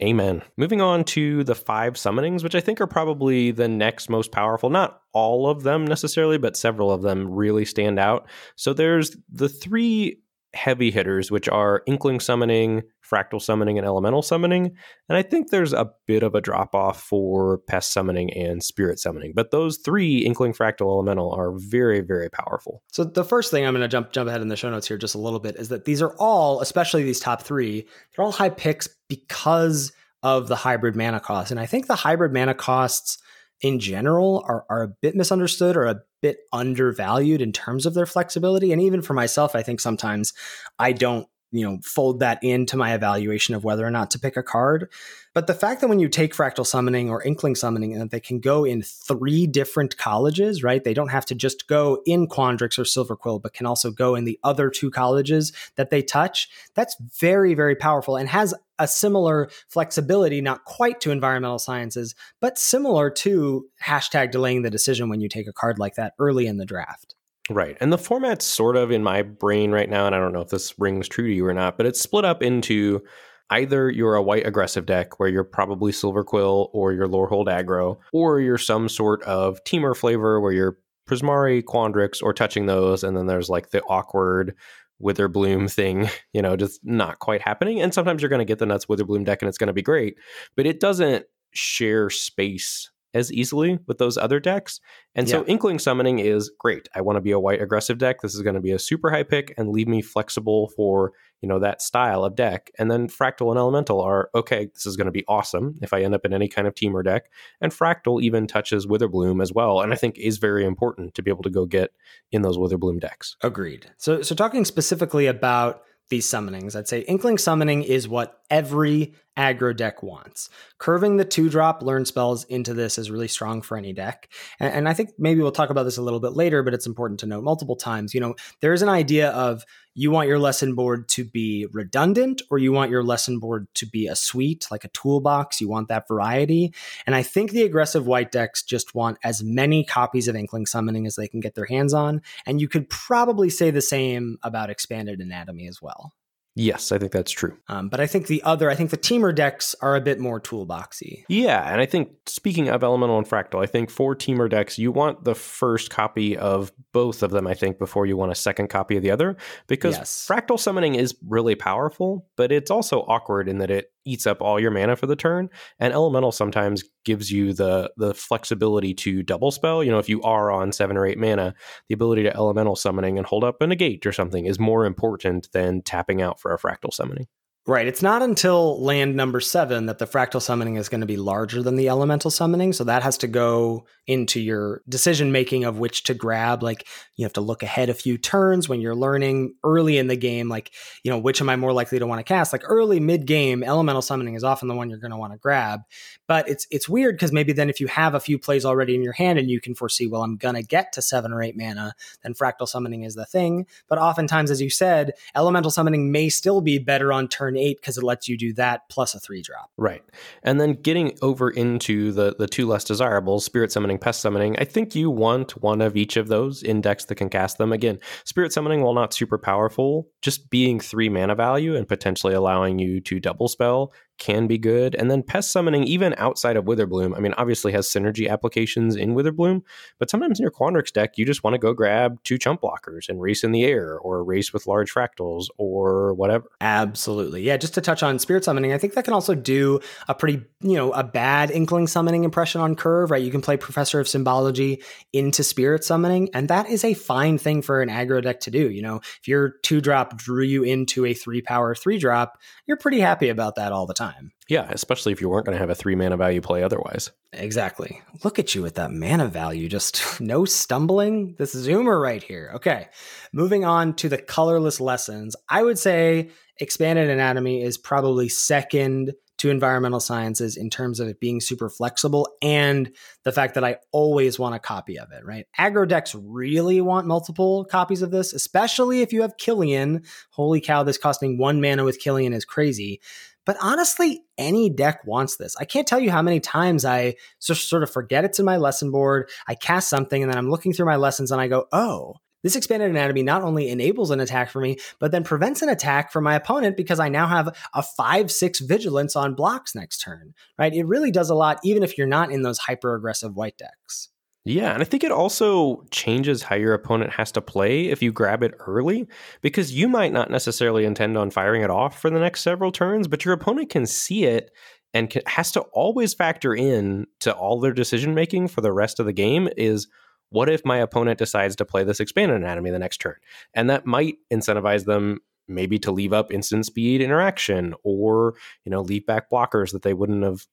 Amen. Moving on to the five summonings, which I think are probably the next most powerful. Not all of them necessarily, but several of them really stand out. So there's the three heavy hitters, which are Inkling Summoning, Fractal Summoning, and Elemental Summoning. And I think there's a bit of a drop off for Pest Summoning and Spirit Summoning. But those three, Inkling, Fractal, Elemental, are very, very powerful. So the first thing I'm going to jump jump ahead in the show notes here just a little bit is that these are all, especially these top three, they're all high picks because of the hybrid mana cost. And I think the hybrid mana costs in general are, are a bit misunderstood or a bit undervalued in terms of their flexibility. And even for myself, I think sometimes I don't you know fold that into my evaluation of whether or not to pick a card. But the fact that when you take fractal summoning or inkling summoning and that they can go in three different colleges right? They don't have to just go in quandrix or silver quill but can also go in the other two colleges that they touch. That's very very powerful and has a similar flexibility, not quite to environmental sciences, but similar to hashtag delaying the decision when you take a card like that early in the draft. Right. And the format's sort of in my brain right now, and I don't know if this rings true to you or not, but it's split up into either you're a white aggressive deck where you're probably Silver Quill or your Lorehold aggro, or you're some sort of Temur flavor where you're Prismari, Quandrix, or touching those, and then there's like the awkward Witherbloom thing, you know, just not quite happening. And sometimes you're going to get the Nuts Witherbloom deck and it's going to be great, but it doesn't share space as easily with those other decks. And so Inkling Summoning is great. I want to be a white aggressive deck. This is going to be a super high pick and leave me flexible for, you know, that style of deck. And then Fractal and Elemental are okay, this is going to be awesome if I end up in any kind of Temur deck. And Fractal even touches Witherbloom as well, and I think is very important to be able to go get in those Witherbloom decks. Agreed. So so talking specifically about these summonings. I'd say Inkling Summoning is what every aggro deck wants. Curving the two drop learn spells into this is really strong for any deck. And, and, I think maybe we'll talk about this a little bit later, but it's important to note multiple times. You know, there is an idea of you want your lesson board to be redundant or you want your lesson board to be a suite, like a toolbox. You want that variety. And I think the aggressive white decks just want as many copies of Inkling Summoning as they can get their hands on. And you could probably say the same about Expanded Anatomy as well. Yes, I think that's true. Um, but I think the other, I think the Temur decks are a bit more toolboxy. Yeah, and I think speaking of Elemental and Fractal, I think for Temur decks, you want the first copy of both of them, I think, before you want a second copy of the other, because yes. Fractal Summoning is really powerful, but it's also awkward in that it eats up all your mana for the turn, and Elemental sometimes gives you the the flexibility to double spell. You know, if you are on seven or eight mana, the ability to Elemental Summoning and hold up a negate or something is more important than tapping out for a Fractal Summoning. Right. It's not until land number seven that the fractal summoning is going to be larger than the elemental summoning. So that has to go into your decision making of which to grab. Like you have to look ahead a few turns when you're learning early in the game, like, you know, which am I more likely to want to cast? Like early mid game, elemental summoning is often the one you're going to want to grab. But it's it's weird because maybe then if you have a few plays already in your hand and you can foresee, well, I'm gonna get to seven or eight mana, then fractal summoning is the thing. But oftentimes, as you said, elemental summoning may still be better on turn eight because it lets you do that plus a three drop. Right. And then getting over into the the two less desirables, spirit summoning, pest summoning, I think you want one of each of those index that can cast them. Again, spirit summoning, while not super powerful, just being three mana value and potentially allowing you to double spell can be good. And then pest summoning, even outside of Witherbloom, I mean, obviously has synergy applications in Witherbloom, but sometimes in your Quandrix deck, you just want to go grab two chump blockers and race in the air or race with large fractals or whatever. Absolutely. Yeah, just to touch on spirit summoning, I think that can also do a pretty, you know, a bad inkling summoning impression on curve, right? You can play Professor of Symbology into spirit summoning, and that is a fine thing for an aggro deck to do. You know, if your two drop drew you into a three power three drop, you're pretty happy about that all the time time. Yeah, especially if you weren't going to have a three mana value play otherwise. Exactly. Look at you with that mana value. Just no stumbling. This zoomer right here. Okay. Moving on to the colorless lessons. I would say expanded anatomy is probably second to environmental sciences in terms of it being super flexible and the fact that I always want a copy of it, right? Aggro decks really want multiple copies of this, especially if you have Killian. Holy cow, this costing one mana with Killian is crazy. But honestly, any deck wants this. I can't tell you how many times I just sort of forget it's in my lesson board. I cast something and then I'm looking through my lessons and I go, oh, this expanded anatomy not only enables an attack for me, but then prevents an attack from my opponent because I now have a 5 6 vigilance on blocks next turn, right? It really does a lot, even if you're not in those hyper aggressive white decks. Yeah, and I think it also changes how your opponent has to play if you grab it early, because you might not necessarily intend on firing it off for the next several turns, but your opponent can see it and can, has to always factor in to all their decision making for the rest of the game is what if my opponent decides to play this expanded anatomy the next turn? And that might incentivize them maybe to leave up instant speed interaction or you know leave back blockers that they wouldn't have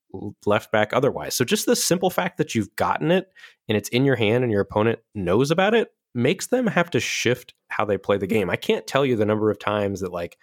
left back otherwise. So just the simple fact that you've gotten it and it's in your hand and your opponent knows about it makes them have to shift how they play the game. I can't tell you the number of times that like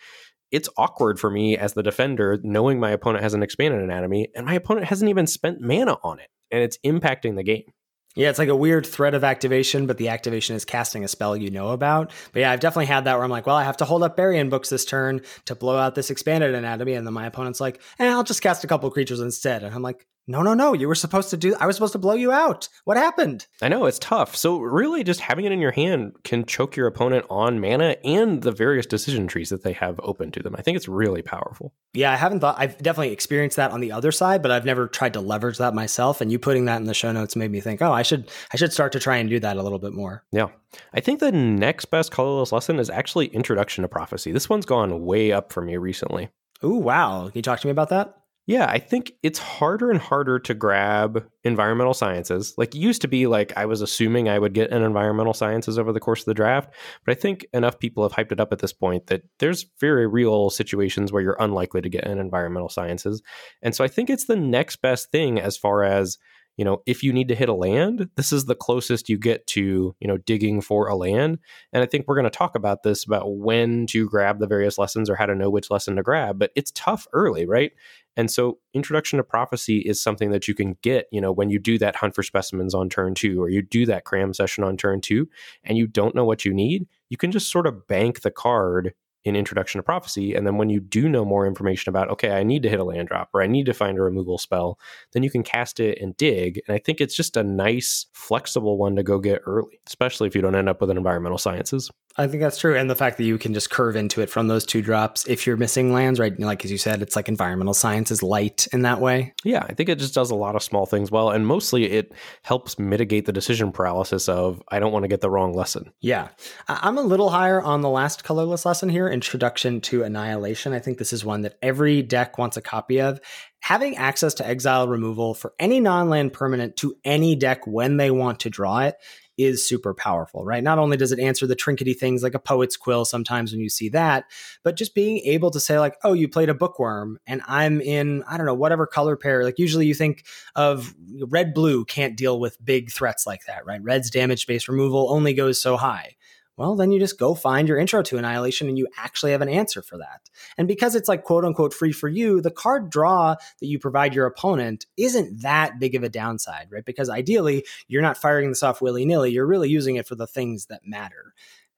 it's awkward for me as the defender knowing my opponent has an expanded anatomy and my opponent hasn't even spent mana on it and it's impacting the game yeah, it's like a weird threat of activation, but the activation is casting a spell you know about. But yeah, I've definitely had that where I'm like, well, I have to hold up Bury in Books this turn to blow out this expanded anatomy. And then my opponent's like, eh, I'll just cast a couple creatures instead. And I'm like, no, no, no. You were supposed to do, I was supposed to blow you out. What happened? I know it's tough. So, really, just having it in your hand can choke your opponent on mana and the various decision trees that they have open to them. I think it's really powerful. Yeah, I haven't thought, I've definitely experienced that on the other side, but I've never tried to leverage that myself. And you putting that in the show notes made me think, oh, I should, I should start to try and do that a little bit more. Yeah. I think the next best colorless lesson is actually Introduction to Prophecy. This one's gone way up for me recently. Ooh, wow. Can you talk to me about that? Yeah, I think it's harder and harder to grab environmental sciences. Like it used to be like I was assuming I would get an environmental sciences over the course of the draft, but I think enough people have hyped it up at this point that there's very real situations where you're unlikely to get an environmental sciences. And so I think it's the next best thing as far as you know, if you need to hit a land, this is the closest you get to, you know, digging for a land. And I think we're going to talk about this about when to grab the various lessons or how to know which lesson to grab, but it's tough early, right? And so introduction to prophecy is something that you can get, you know, when you do that hunt for specimens on turn 2 or you do that cram session on turn 2 and you don't know what you need, you can just sort of bank the card in Introduction to Prophecy. And then when you do know more information about, okay, I need to hit a land drop or I need to find a removal spell, then you can cast it and dig. And I think it's just a nice, flexible one to go get early, especially if you don't end up with an environmental sciences. I think that's true. And the fact that you can just curve into it from those two drops if you're missing lands, right? Like as you said, it's like environmental science is light in that way. Yeah, I think it just does a lot of small things well. And mostly it helps mitigate the decision paralysis of I don't want to get the wrong lesson. Yeah. I'm a little higher on the last colorless lesson here, Introduction to Annihilation. I think this is one that every deck wants a copy of having access to exile removal for any non land permanent to any deck when they want to draw it is super powerful, right? Not only does it answer the trinkety things like a poet's quill sometimes when you see that, but just being able to say, like, oh, you played a bookworm and I'm in, I don't know, whatever color pair. Like, usually you think of red blue can't deal with big threats like that, right? Red's damage based removal only goes so high well, then you just go find your intro to Annihilation and you actually have an answer for that. And because it's like quote unquote free for you, the card draw that you provide your opponent isn't that big of a downside, right? Because ideally, you're not firing this off willy nilly. You're really using it for the things that matter.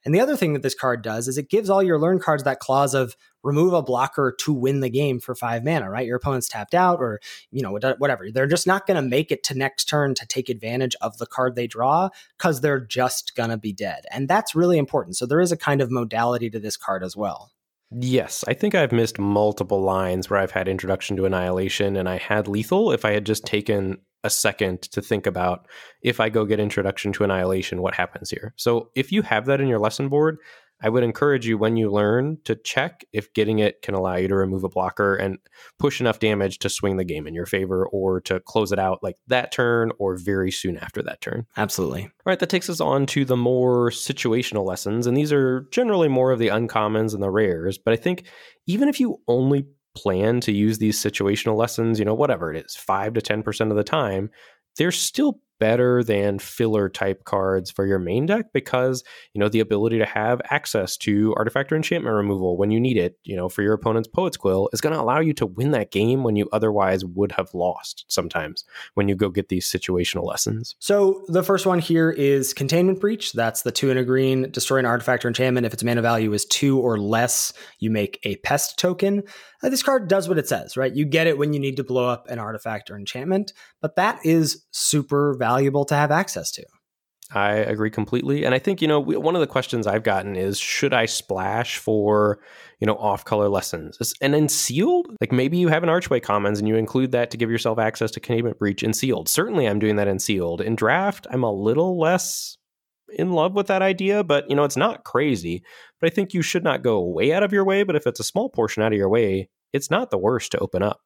And the other thing that this card does is it gives all your learn cards that clause of remove a blocker to win the game for five mana, right? Your opponent's tapped out or, you know, whatever. They're just not going to make it to next turn to take advantage of the card they draw because they're just going to be dead. And that's really important. So there is a kind of modality to this card as well. Yes, I think I've missed multiple lines where I've had introduction to annihilation and I had lethal if I had just taken a second to think about if I go get introduction to annihilation, what happens here. So if you have that in your lesson board, I would encourage you when you learn to check if getting it can allow you to remove a blocker and push enough damage to swing the game in your favor or to close it out like that turn or very soon after that turn. Absolutely. All right, that takes us on to the more situational lessons. And these are generally more of the uncommons and the rares. But I think even if you only plan to use these situational lessons, you know, whatever it is, 5 to 10% of the time, they're still better than filler type cards for your main deck because you know the ability to have access to artifact or enchantment removal when you need it you know for your opponent's poet's quill is going to allow you to win that game when you otherwise would have lost sometimes when you go get these situational lessons. So the first one here is containment breach. That's the two in a green destroy an artifact or enchantment. If its mana value is two or less you make a pest token. Uh, this card does what it says right? You get it when you need to blow up an artifact or enchantment but that is super valuable valuable to have access to. I agree completely. And I think, you know, one of the questions I've gotten is should I splash for, you know, off color lessons? And then sealed? Like maybe you have an Archway Commons and you include that to give yourself access to Containment Breach in sealed. Certainly I'm doing that in sealed. In draft, I'm a little less in love with that idea, but, you know, it's not crazy. But I think you should not go way out of your way. But if it's a small portion out of your way, it's not the worst to open up.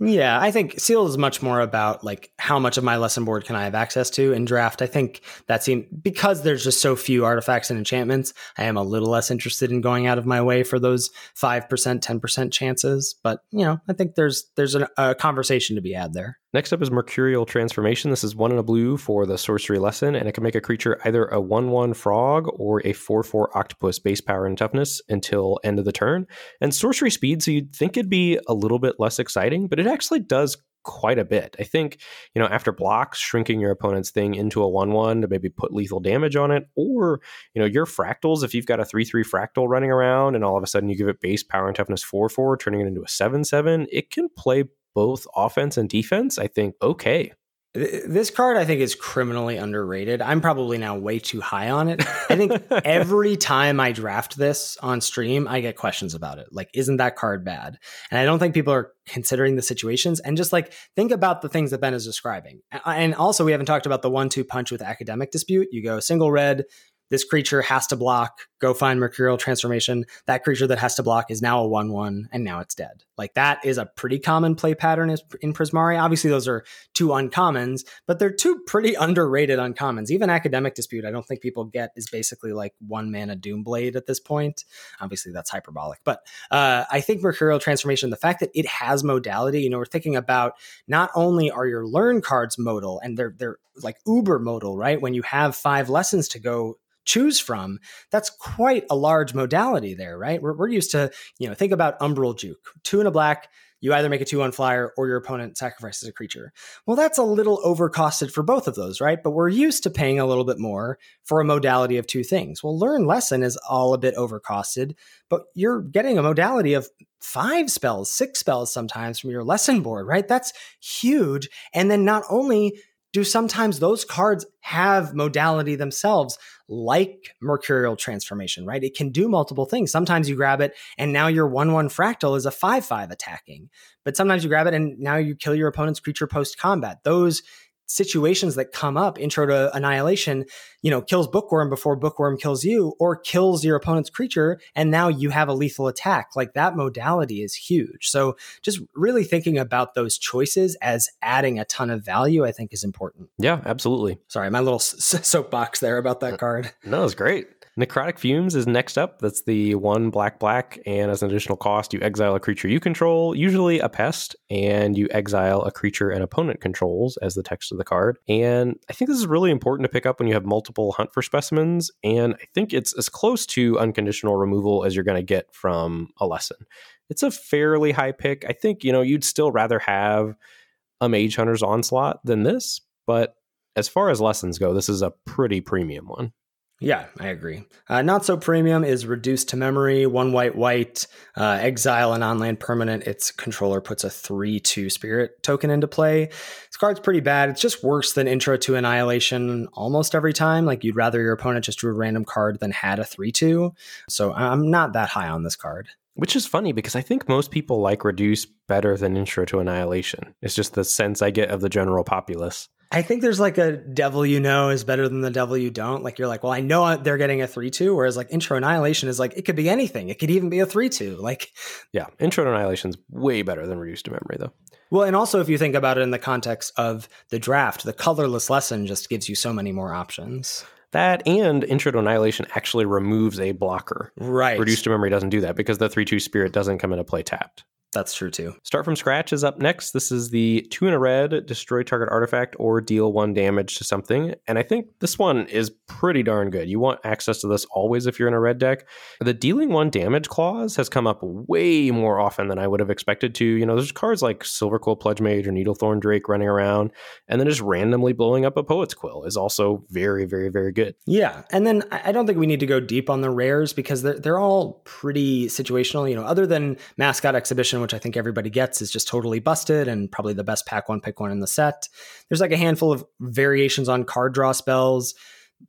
Yeah, I think sealed is much more about like how much of my lesson board can I have access to in draft. I think that seems because there's just so few artifacts and enchantments, I am a little less interested in going out of my way for those 5%, 10% chances, but you know, I think there's there's an, a conversation to be had there. Next up is Mercurial Transformation. This is one in a blue for the sorcery lesson, and it can make a creature either a 1 1 frog or a 4 4 octopus base power and toughness until end of the turn. And sorcery speed, so you'd think it'd be a little bit less exciting, but it actually does quite a bit. I think, you know, after blocks, shrinking your opponent's thing into a 1 1 to maybe put lethal damage on it, or, you know, your fractals, if you've got a 3 3 fractal running around and all of a sudden you give it base power and toughness 4 4, turning it into a 7 7, it can play both offense and defense, I think okay. This card, I think, is criminally underrated. I'm probably now way too high on it. I think every time I draft this on stream, I get questions about it. Like, isn't that card bad? And I don't think people are considering the situations and just like think about the things that Ben is describing. And also, we haven't talked about the one two punch with academic dispute. You go single red, this creature has to block, go find Mercurial Transformation. That creature that has to block is now a 1 1, and now it's dead. Like that is a pretty common play pattern in Prismari. Obviously, those are two uncommons, but they're two pretty underrated uncommons. Even Academic Dispute, I don't think people get, is basically like one mana Doom Blade at this point. Obviously, that's hyperbolic. But uh, I think Mercurial Transformation, the fact that it has modality, you know, we're thinking about not only are your learn cards modal, and they're, they're like uber modal, right? When you have five lessons to go choose from, that's quite a large modality there, right? We're, we're used to, you know, think about Umbral Juke, two and a black. You either make a two on flyer or your opponent sacrifices a creature. Well, that's a little overcosted for both of those, right? But we're used to paying a little bit more for a modality of two things. Well, Learn Lesson is all a bit overcosted, but you're getting a modality of five spells, six spells sometimes from your lesson board, right? That's huge. And then not only do sometimes those cards have modality themselves, like Mercurial Transformation, right? It can do multiple things. Sometimes you grab it and now your 1 1 fractal is a 5 5 attacking. But sometimes you grab it and now you kill your opponent's creature post combat. Those situations that come up intro to annihilation you know kills bookworm before bookworm kills you or kills your opponent's creature and now you have a lethal attack. Like that modality is huge. So just really thinking about those choices as adding a ton of value i think is important. Yeah absolutely. Sorry my little soapbox there about that card. no it's great Necrotic Fumes is next up. That's the one black black, and as an additional cost, you exile a creature you control, usually a pest, and you exile a creature an opponent controls as the text of the card. And I think this is really important to pick up when you have multiple hunt for specimens, and I think it's as close to unconditional removal as you're going to get from a lesson. It's a fairly high pick. I think, you know, you'd still rather have a Mage Hunter's Onslaught than this, but as far as lessons go, this is a pretty premium one. Yeah, I agree. Uh, not so premium is reduced to memory, one white white, uh, exile an on land permanent. Its controller puts a 3 2 spirit token into play. This card's pretty bad. It's just worse than intro to annihilation almost every time. Like you'd rather your opponent just drew a random card than had a 3 2. So I'm not that high on this card. Which is funny because I think most people like reduce better than intro to annihilation. It's just the sense I get of the general populace. I think there's like a devil you know is better than the devil you don't. Like you're like, well, I know they're getting a three two, whereas like intro annihilation is like it could be anything. It could even be a three two. Like, yeah, intro annihilation is way better than reduced to memory though. Well, and also if you think about it in the context of the draft, the colorless lesson just gives you so many more options. That and intro to annihilation actually removes a blocker. Right. Reduced to memory doesn't do that because the three two spirit doesn't come into play tapped. That's true too. Start from scratch is up next. This is the two in a red, destroy target artifact or deal one damage to something. And I think this one is pretty darn good. You want access to this always if you're in a red deck. The dealing one damage clause has come up way more often than I would have expected to. You know, there's cards like Silverquill Pledge Mage or Needlethorn Drake running around, and then just randomly blowing up a Poet's Quill is also very, very, very good. Yeah. And then I don't think we need to go deep on the rares because they're, they're all pretty situational. You know, other than Mascot Exhibition which I think everybody gets, is just totally busted and probably the best pack one, pick one in the set. There's like a handful of variations on card draw spells.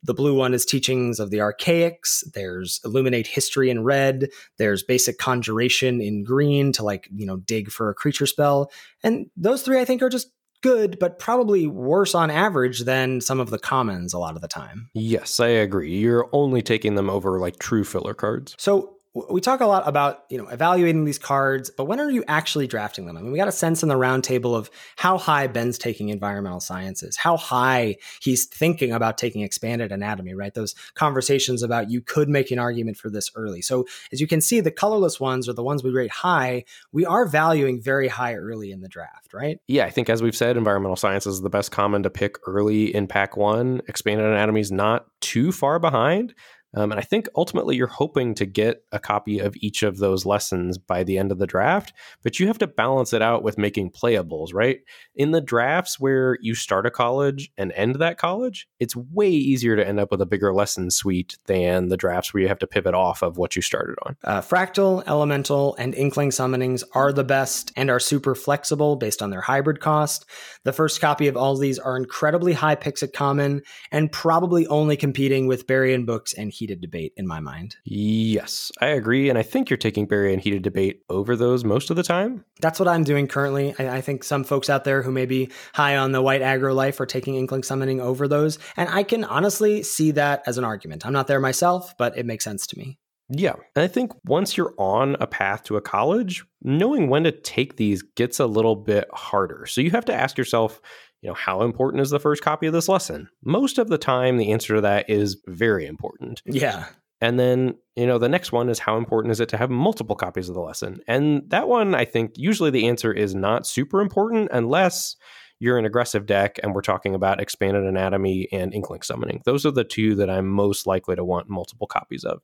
The blue one is Teachings of the Archaics. There's Illuminate History in red. There's Basic Conjuration in green to like, you know, dig for a creature spell. And those three I think are just good, but probably worse on average than some of the commons a lot of the time. Yes, I agree. You're only taking them over like true filler cards. So we talk a lot about you know evaluating these cards but when are you actually drafting them? I mean we got a sense in the roundtable of how high ben's taking environmental sciences how high he's thinking about taking expanded anatomy right? Those conversations about you could make an argument for this early. So as you can see the colorless ones are the ones we rate high. We are valuing very high early in the draft right? Yeah i think as we've said environmental sciences is the best common to pick early in pack one. Expanded anatomy is not too far behind Um, and I think ultimately you're hoping to get a copy of each of those lessons by the end of the draft, but you have to balance it out with making playables, right? In the drafts where you start a college and end that college, it's way easier to end up with a bigger lesson suite than the drafts where you have to pivot off of what you started on. Uh, fractal, elemental, and inkling summonings are the best and are super flexible based on their hybrid cost. The first copy of all of these are incredibly high picks at common and probably only competing with Bury in Books and heated debate in my mind. Yes, I agree. And I think you're taking Bury and heated debate over those most of the time. That's what I'm doing currently. I, I, think some folks out there who may be high on the white aggro life are taking Inkling Summoning over those. And I can honestly see that as an argument. I'm not there myself, but it makes sense to me. Yeah. And I think once you're on a path to a college, knowing when to take these gets a little bit harder. So you have to ask yourself, you know, how important is the first copy of this lesson? Most of the time, the answer to that is very important. Yeah. And then, you know, the next one is how important is it to have multiple copies of the lesson? And that one, I think, usually the answer is not super important unless you're an aggressive deck and we're talking about expanded anatomy and inkling summoning. Those are the two that I'm most likely to want multiple copies of.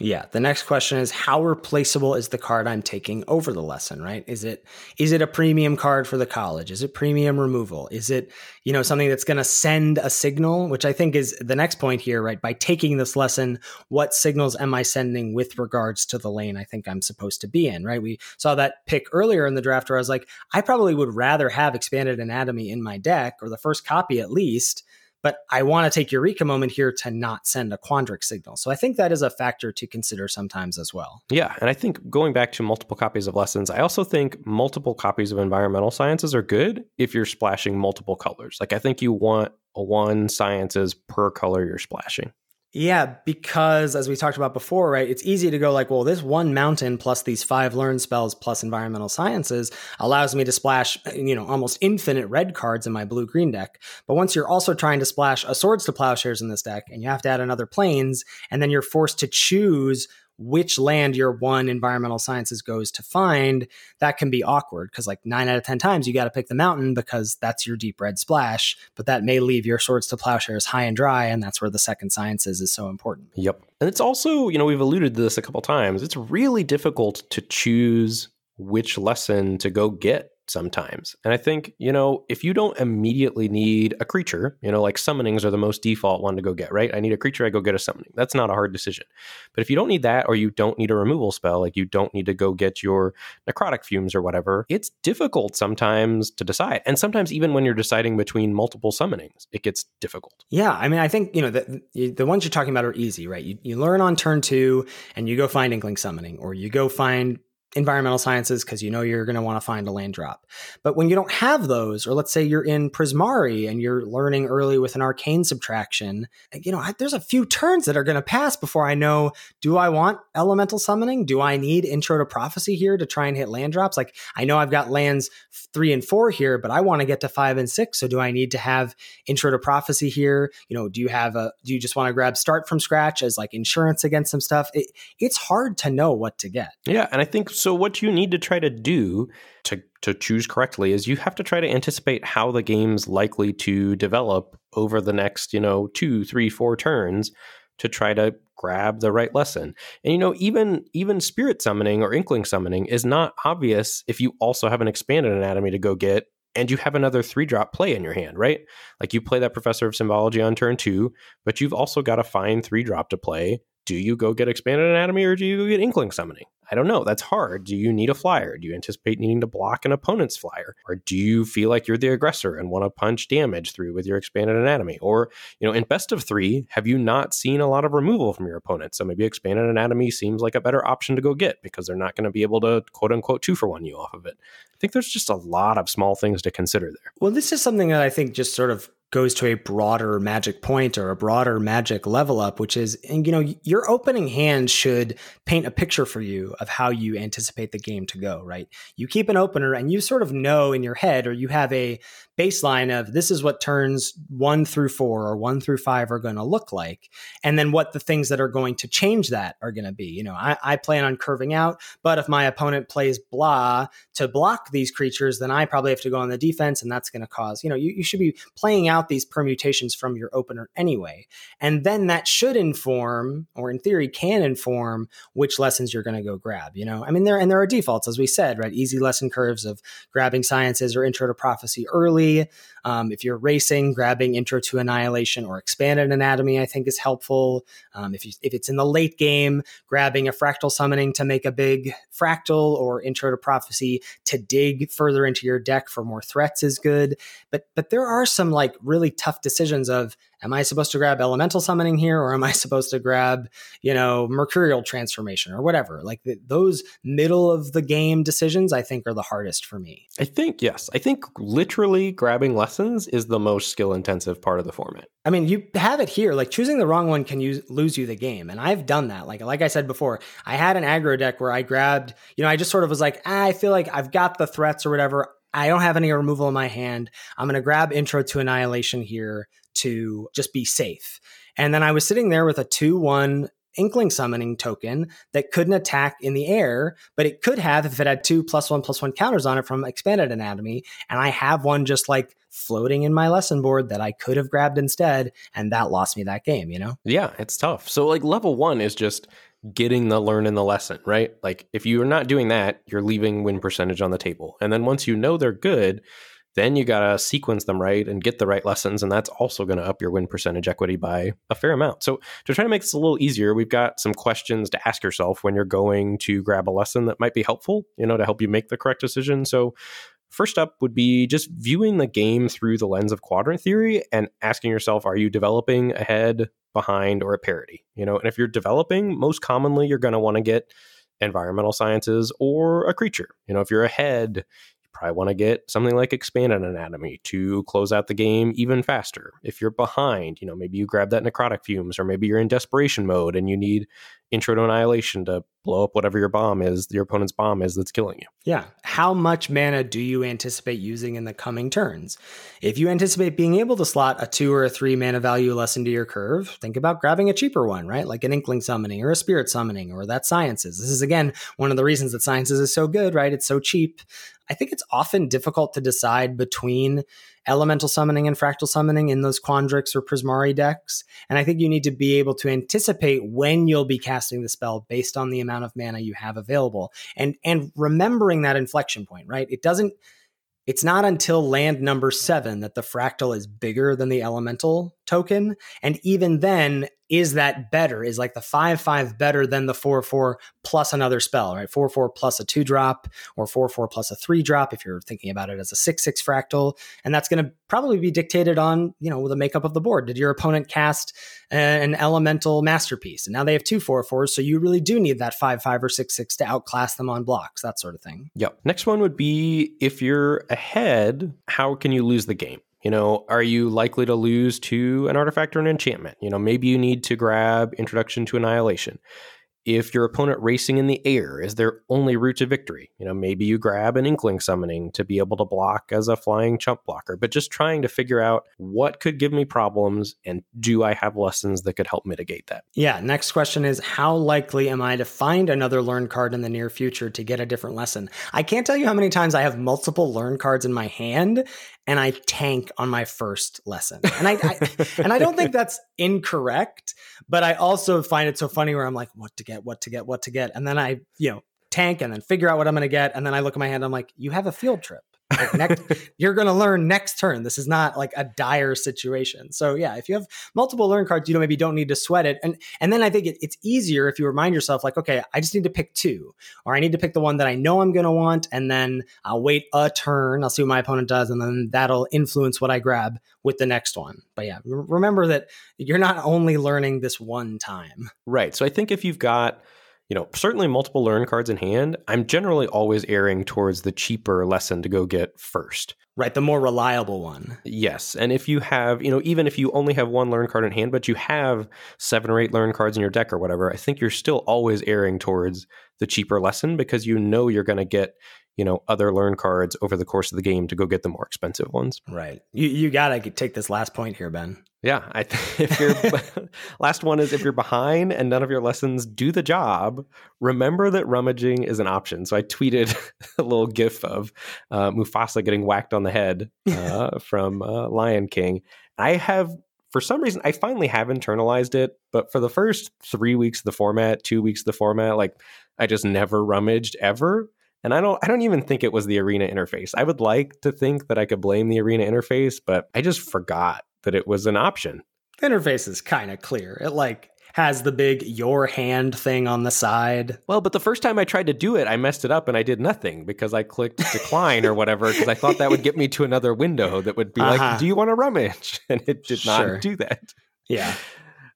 Yeah. The next question is how replaceable is the card I'm taking over the lesson, right? Is it is it a premium card for the college? Is it premium removal? Is it, you know, something that's going to send a signal, which I think is the next point here, right? By taking this lesson, what signals am I sending with regards to the lane I think I'm supposed to be in, right? We saw that pick earlier in the draft where I was like, I probably would rather have expanded anatomy in my deck or the first copy at least but I want to take Eureka moment here to not send a Quandrix signal. So I think that is a factor to consider sometimes as well. Yeah. And I think going back to multiple copies of lessons, I also think multiple copies of environmental sciences are good if you're splashing multiple colors. Like I think you want one sciences per color you're splashing. Yeah, because as we talked about before, right, it's easy to go like, well, this one mountain plus these five learn spells plus environmental sciences allows me to splash, you know, almost infinite red cards in my blue green deck. But once you're also trying to splash a swords to plowshares in this deck and you have to add another planes, and then you're forced to choose which land your one environmental sciences goes to find, that can be awkward because like nine out of 10 times you got to pick the mountain because that's your deep red splash, but that may leave your swords to plowshares high and dry. And that's where the second sciences is so important. Yep. And it's also, you know, we've alluded to this a couple times. It's really difficult to choose which lesson to go get sometimes. And I think, you know, if you don't immediately need a creature, you know, like summonings are the most default one to go get, right? I need a creature, I go get a summoning. That's not a hard decision. But if you don't need that, or you don't need a removal spell, like you don't need to go get your necrotic fumes or whatever, it's difficult sometimes to decide. And sometimes even when you're deciding between multiple summonings, it gets difficult. Yeah. I mean, I think, you know, the, the ones you're talking about are easy, right? You, you learn on turn two and you go find Inkling Summoning, or you go find environmental sciences because you know you're going to want to find a land drop. But when you don't have those, or let's say you're in Prismari and you're learning early with an arcane subtraction, you know, there's a few turns that are going to pass before I know do I want elemental summoning? Do I need intro to prophecy here to try and hit land drops? Like I know I've got lands three and four here, but I want to get to five and six. So do I need to have intro to prophecy here? You know, do you have a, do you just want to grab start from scratch as like insurance against some stuff? It, it's hard to know what to get. Yeah. And I think so what you need to try to do to to choose correctly is you have to try to anticipate how the game's likely to develop over the next, you know, two, three, four turns to try to grab the right lesson. And you know, even even spirit summoning or inkling summoning is not obvious if you also have an expanded anatomy to go get and you have another three drop play in your hand, right? Like you play that professor of symbology on turn two, but you've also got a fine three drop to play. Do you go get expanded anatomy or do you go get inkling summoning? I don't know. That's hard. Do you need a flyer? Do you anticipate needing to block an opponent's flyer? Or do you feel like you're the aggressor and want to punch damage through with your expanded anatomy? Or, you know, in best of three, have you not seen a lot of removal from your opponent? So maybe expanded anatomy seems like a better option to go get because they're not going to be able to quote unquote two for one you off of it. I think there's just a lot of small things to consider there. Well, this is something that I think just sort of goes to a broader magic point or a broader magic level up, which is, and you know, your opening hand should paint a picture for you of how you anticipate the game to go, right? You keep an opener and you sort of know in your head, or you have a baseline of this is what turns one through four or one through five are going to look like. And then what the things that are going to change that are going to be. You know, I, I plan on curving out, but if my opponent plays blah to block these creatures, then I probably have to go on the defense and that's going to cause, you know, you, you should be playing out these permutations from your opener anyway. And then that should inform, or in theory can inform, which lessons you're going to go grab. You know, I mean, there, and there are defaults, as we said, right? Easy lesson curves of grabbing sciences or intro to prophecy early um, if you're racing, grabbing Intro to Annihilation or Expanded Anatomy, I think is helpful. Um, if you, if it's in the late game, grabbing a Fractal Summoning to make a big fractal or Intro to Prophecy to dig further into your deck for more threats is good. But but there are some like really tough decisions of am I supposed to grab elemental summoning here or am I supposed to grab, you know, mercurial transformation or whatever? Like the, those middle of the game decisions, I think are the hardest for me. I think, yes. I think literally grabbing lessons is the most skill intensive part of the format. I mean, you have it here. Like choosing the wrong one can use, lose you the game. And I've done that. Like, like I said before, I had an aggro deck where I grabbed, you know, I just sort of was like, ah, I feel like I've got the threats or whatever. I don't have any removal in my hand. I'm going to grab Intro to Annihilation here to just be safe. And then I was sitting there with a 2 1 Inkling summoning token that couldn't attack in the air, but it could have if it had two plus one plus one counters on it from Expanded Anatomy. And I have one just like floating in my lesson board that I could have grabbed instead. And that lost me that game, you know? Yeah, it's tough. So, like, level one is just getting the learn in the lesson, right? Like, if you're not doing that, you're leaving win percentage on the table. And then once you know they're good, then you got to sequence them right and get the right lessons. And that's also going to up your win percentage equity by a fair amount. So, to try to make this a little easier, we've got some questions to ask yourself when you're going to grab a lesson that might be helpful, you know, to help you make the correct decision. So, First up would be just viewing the game through the lens of quadrant theory and asking yourself, are you developing ahead, behind, or at parity? You know, and if you're developing, most commonly you're going to want to get environmental sciences or a creature. You know, if you're ahead, probably want to get something like expanded anatomy to close out the game even faster. If you're behind, you know, maybe you grab that necrotic fumes, or maybe you're in desperation mode and you need intro to annihilation to blow up whatever your bomb is, your opponent's bomb is that's killing you. Yeah. How much mana do you anticipate using in the coming turns? If you anticipate being able to slot a two or a three mana value less into your curve, think about grabbing a cheaper one, right? Like an inkling summoning or a spirit summoning or that sciences. This is again one of the reasons that sciences is so good, right? It's so cheap. I think it's often difficult to decide between elemental summoning and fractal summoning in those Quandrix or Prismari decks. And I think you need to be able to anticipate when you'll be casting the spell based on the amount of mana you have available. And and remembering that inflection point, right? It doesn't it's not until land number seven that the fractal is bigger than the elemental token. And even then, is that better? Is like the 5 5 better than the 4 4 plus another spell, right? 4 4 plus a 2 drop or 4 4 plus a 3 drop if you're thinking about it as a 6 6 fractal. And that's going to probably be dictated on, you know, the makeup of the board. Did your opponent cast uh, an elemental masterpiece? And now they have two 4 4s. So you really do need that 5 5 or 6 6 to outclass them on blocks, that sort of thing. Yep. Next one would be if you're ahead, how can you lose the game? You know, are you likely to lose to an artifact or an enchantment? You know, maybe you need to grab Introduction to Annihilation if your opponent racing in the air is their only route to victory. You know, maybe you grab an inkling summoning to be able to block as a flying chump blocker, but just trying to figure out what could give me problems and do I have lessons that could help mitigate that? Yeah. Next question is how likely am I to find another learn card in the near future to get a different lesson? I can't tell you how many times I have multiple learn cards in my hand and I tank on my first lesson. And I, I and I don't think that's incorrect, but I also find it so funny where I'm like, what to get, what to get, what to get, and then I, you know, tank and then figure out what I'm going to get, and then I look at my hand, I'm like, you have a field trip. Like next, you're going to learn next turn. This is not like a dire situation. So yeah, if you have multiple learn cards, you know maybe don't need to sweat it. And and then I think it, it's easier if you remind yourself like, okay, I just need to pick two, or I need to pick the one that I know I'm going to want, and then I'll wait a turn. I'll see what my opponent does, and then that'll influence what I grab with the next one. But yeah, remember that you're not only learning this one time. Right. So I think if you've got you know, certainly multiple learn cards in hand, I'm generally always erring towards the cheaper lesson to go get first. Right, the more reliable one. Yes. And if you have, you know, even if you only have one learn card in hand, but you have seven or eight learn cards in your deck or whatever, I think you're still always erring towards the cheaper lesson because you know you're going to get you know, other learn cards over the course of the game to go get the more expensive ones. Right. You you gotta take this last point here, Ben. Yeah, I th- if you're last one is if you're behind and none of your lessons do the job, remember that rummaging is an option. So I tweeted a little gif of uh, Mufasa getting whacked on the head uh, from uh, Lion King. I have for some reason I finally have internalized it, but for the first 3 weeks of the format, 2 weeks of the format, like I just never rummaged ever and I don't I don't even think it was the arena interface. I would like to think that I could blame the arena interface, but I just forgot that it was an option. The interface is kind of clear. It like has the big your hand thing on the side. Well, but the first time I tried to do it, I messed it up and I did nothing because I clicked decline or whatever because I thought that would get me to another window that would be uh-huh. like, "Do you want to rummage?" And it did sure. not do that. Yeah.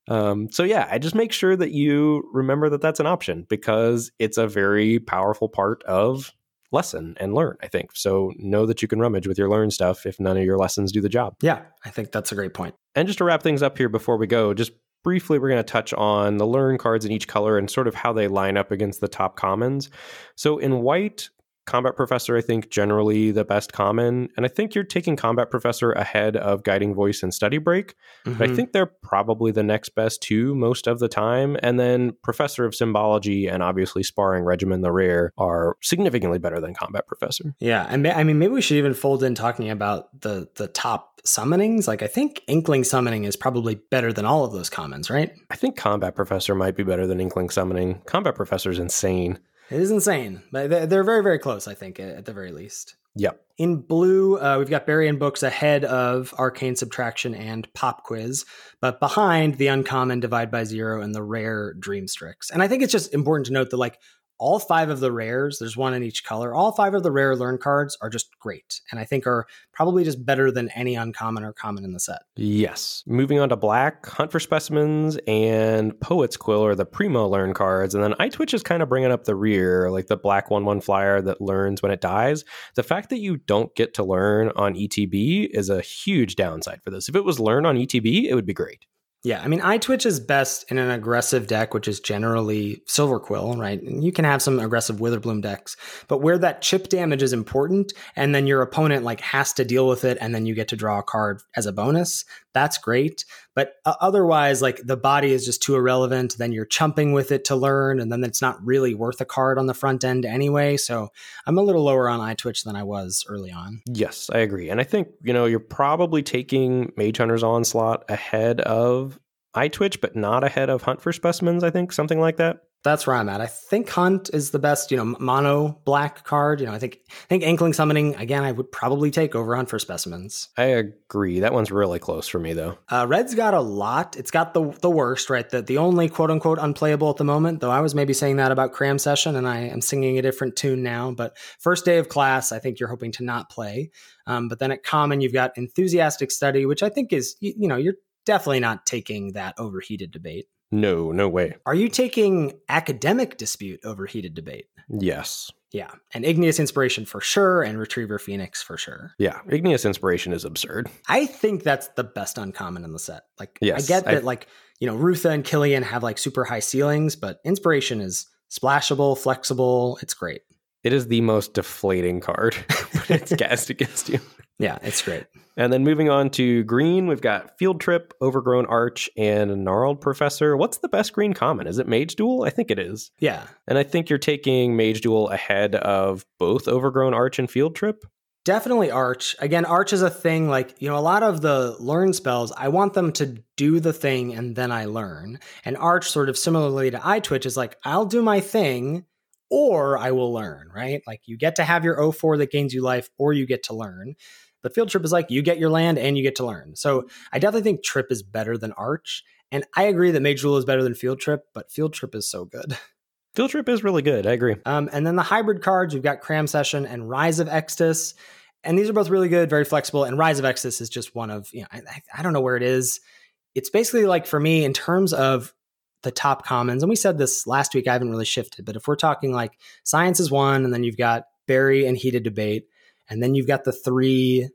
Um, so yeah, I just make sure that you remember that that's an option because it's a very powerful part of lesson and learn. I think so. Know that you can rummage with your learn stuff if none of your lessons do the job. Yeah, I think that's a great point. And just to wrap things up here before we go, just briefly, we're going to touch on the learn cards in each color and sort of how they line up against the top commons. So in white, Combat Professor, I think, generally the best common. And I think you're taking Combat Professor ahead of Guiding Voice and Study Break. Mm-hmm. But I mm-hmm. think they're probably the next best two most of the time. And then Professor of Symbology and obviously Sparring Regimen, the rare, are significantly better than Combat Professor. Yeah. And I mean, maybe we should even fold in talking about the, the top summonings. Like, I think Inkling Summoning is probably better than all of those commons, right? I think Combat Professor might be better than Inkling Summoning. Combat Professor is insane. It is insane, but they're very, very close. I think at the very least. Yep. In blue, uh, we've got Bury in Books ahead of Arcane Subtraction and Pop Quiz, but behind the uncommon Divide by Zero and the rare Dream Strix. And I think it's just important to note that like all five of the rares, there's one in each color. All five of the rare learn cards are just great, and I think are probably just better than any uncommon or common in the set. Yes. Moving on to black, Hunt for Specimens and Poet's Quill are the primo learn cards, and then Eyetwitch is kind of bringing up the rear, like the black one one flyer that learns when it dies. The fact that you don't get to learn on ETB is a huge downside for this. If it was learn on ETB, it would be great. Yeah, I mean, I Eyetwitch is best in an aggressive deck, which is generally Silverquill, right? And you can have some aggressive Witherbloom decks, but where that chip damage is important, and then your opponent like has to deal with it, and then you get to draw a card as a bonus, that's great. But uh, otherwise, like the body is just too irrelevant. Then you're chumping with it to learn, and then it's not really worth a card on the front end anyway. So I'm a little lower on Eyetwitch than I was early on. Yes, I agree. And I think, you know, you're probably taking Mage Hunter's Onslaught ahead of Eyetwitch, but not ahead of Hunt for Specimens, I think, something like that that's where I'm at. I think Hunt is the best, you know, mono black card. You know, I think I think Inkling Summoning again. I would probably take over Hunt for Specimens. I agree. That one's really close for me though. Uh, Red's got a lot. It's got the the worst, right? The the only quote unquote unplayable at the moment. Though I was maybe saying that about Cram Session, and I am singing a different tune now. But first day of class, I think you're hoping to not play. Um, but then at Common, you've got Enthusiastic Study, which I think is you, you know you're definitely not taking that overheated debate. No, no way. Are you taking academic dispute over heated debate? Yes. Yeah. And Igneous Inspiration for sure, and Retriever Phoenix for sure. Yeah. Igneous Inspiration is absurd. I think that's the best uncommon in the set. Like, yes, I get that, I... like, you know, Rootha and Killian have like super high ceilings, but Inspiration is splashable, flexible. It's great. It is the most deflating card when it's cast against you. Yeah, it's great. And then moving on to green, we've got Field Trip, Overgrown Arch, and Gnarled Professor. What's the best green common? Is it Mage Duel? I think it is. Yeah. And I think you're taking Mage Duel ahead of both Overgrown Arch and Field Trip. Definitely Arch. Again, Arch is a thing like, you know, a lot of the learn spells, I want them to do the thing and then I learn. And Arch, sort of similarly to Eyetwitch, is like, I'll do my thing or I will learn, right? Like you get to have your 04 that gains you life or you get to learn. But field trip is like you get your land and you get to learn. So I definitely think trip is better than arch. And I agree that mage Duel is better than field trip, but field trip is so good. Field trip is really good. I agree. Um, and then the hybrid cards, we've got Cram Session and Rise of Extus. And these are both really good, very flexible. And Rise of Extus is just one of, you know, I, I don't know where it is. It's basically like for me, in terms of the top commons, and we said this last week, I haven't really shifted, but if we're talking like science is one, and then you've got Bury and heated debate, and then you've got the three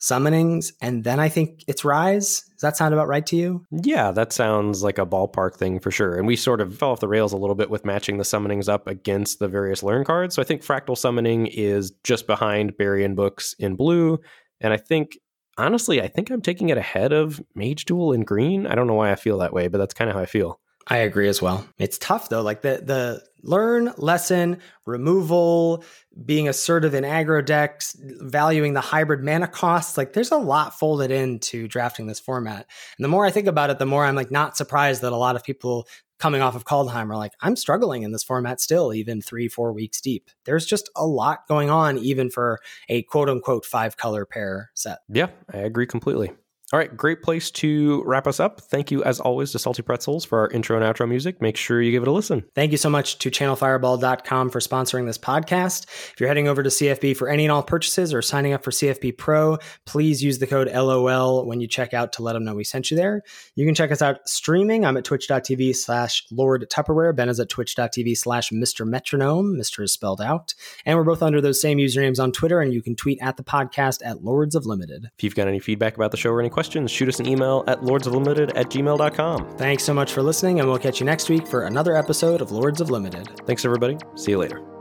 summonings, and then I think it's Rise. Does that sound about right to you? Yeah, that sounds like a ballpark thing for sure. And we sort of fell off the rails a little bit with matching the summonings up against the various learn cards. So I think Fractal Summoning is just behind Bury-in Books in blue. And I think, honestly, I think I'm taking it ahead of Mage Duel in green. I don't know why I feel that way, but that's kind of how I feel. I agree as well. It's tough though. Like the the learn, lesson, removal, being assertive in aggro decks, valuing the hybrid mana costs. Like there's a lot folded into drafting this format. And the more I think about it, the more I'm like not surprised that a lot of people coming off of Kaldheim are like, I'm struggling in this format still, even three, four weeks deep. There's just a lot going on, even for a quote unquote five color pair set. Yeah, I agree completely. All right, great place to wrap us up. Thank you, as always, to Salty Pretzels for our intro and outro music. Make sure you give it a listen. Thank you so much to channelfireball.com for sponsoring this podcast. If you're heading over to CFB for any and all purchases or signing up for CFB Pro, please use the code LOL when you check out to let them know we sent you there. You can check us out streaming. I'm at twitch.tv slash Lord Tupperware. Ben is at twitch.tv slash Mr. Metronome. Mr. is spelled out. And we're both under those same usernames on Twitter, and you can tweet at the podcast at Lords of Limited. If you've got any feedback about the show or any questions, questions, shoot us an email at lordsoflimited at gmail.com. Thanks so much for listening, and we'll catch you next week for another episode of Lords of Limited. Thanks, everybody. See you later.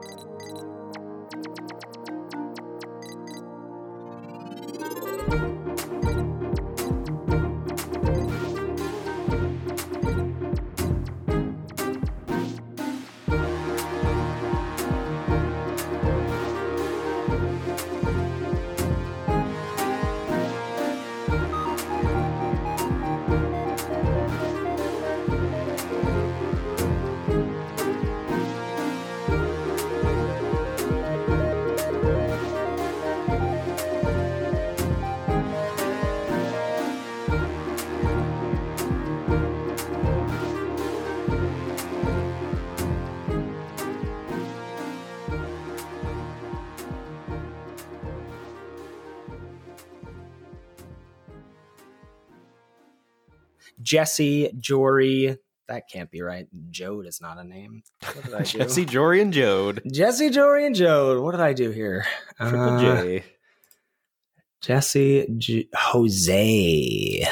Jesse Jory. That can't be right. Jode is not a name. Jesse Jory and Jode. Jesse Jory and Jode. What did I do here? Triple uh, J. Jesse J- Jose.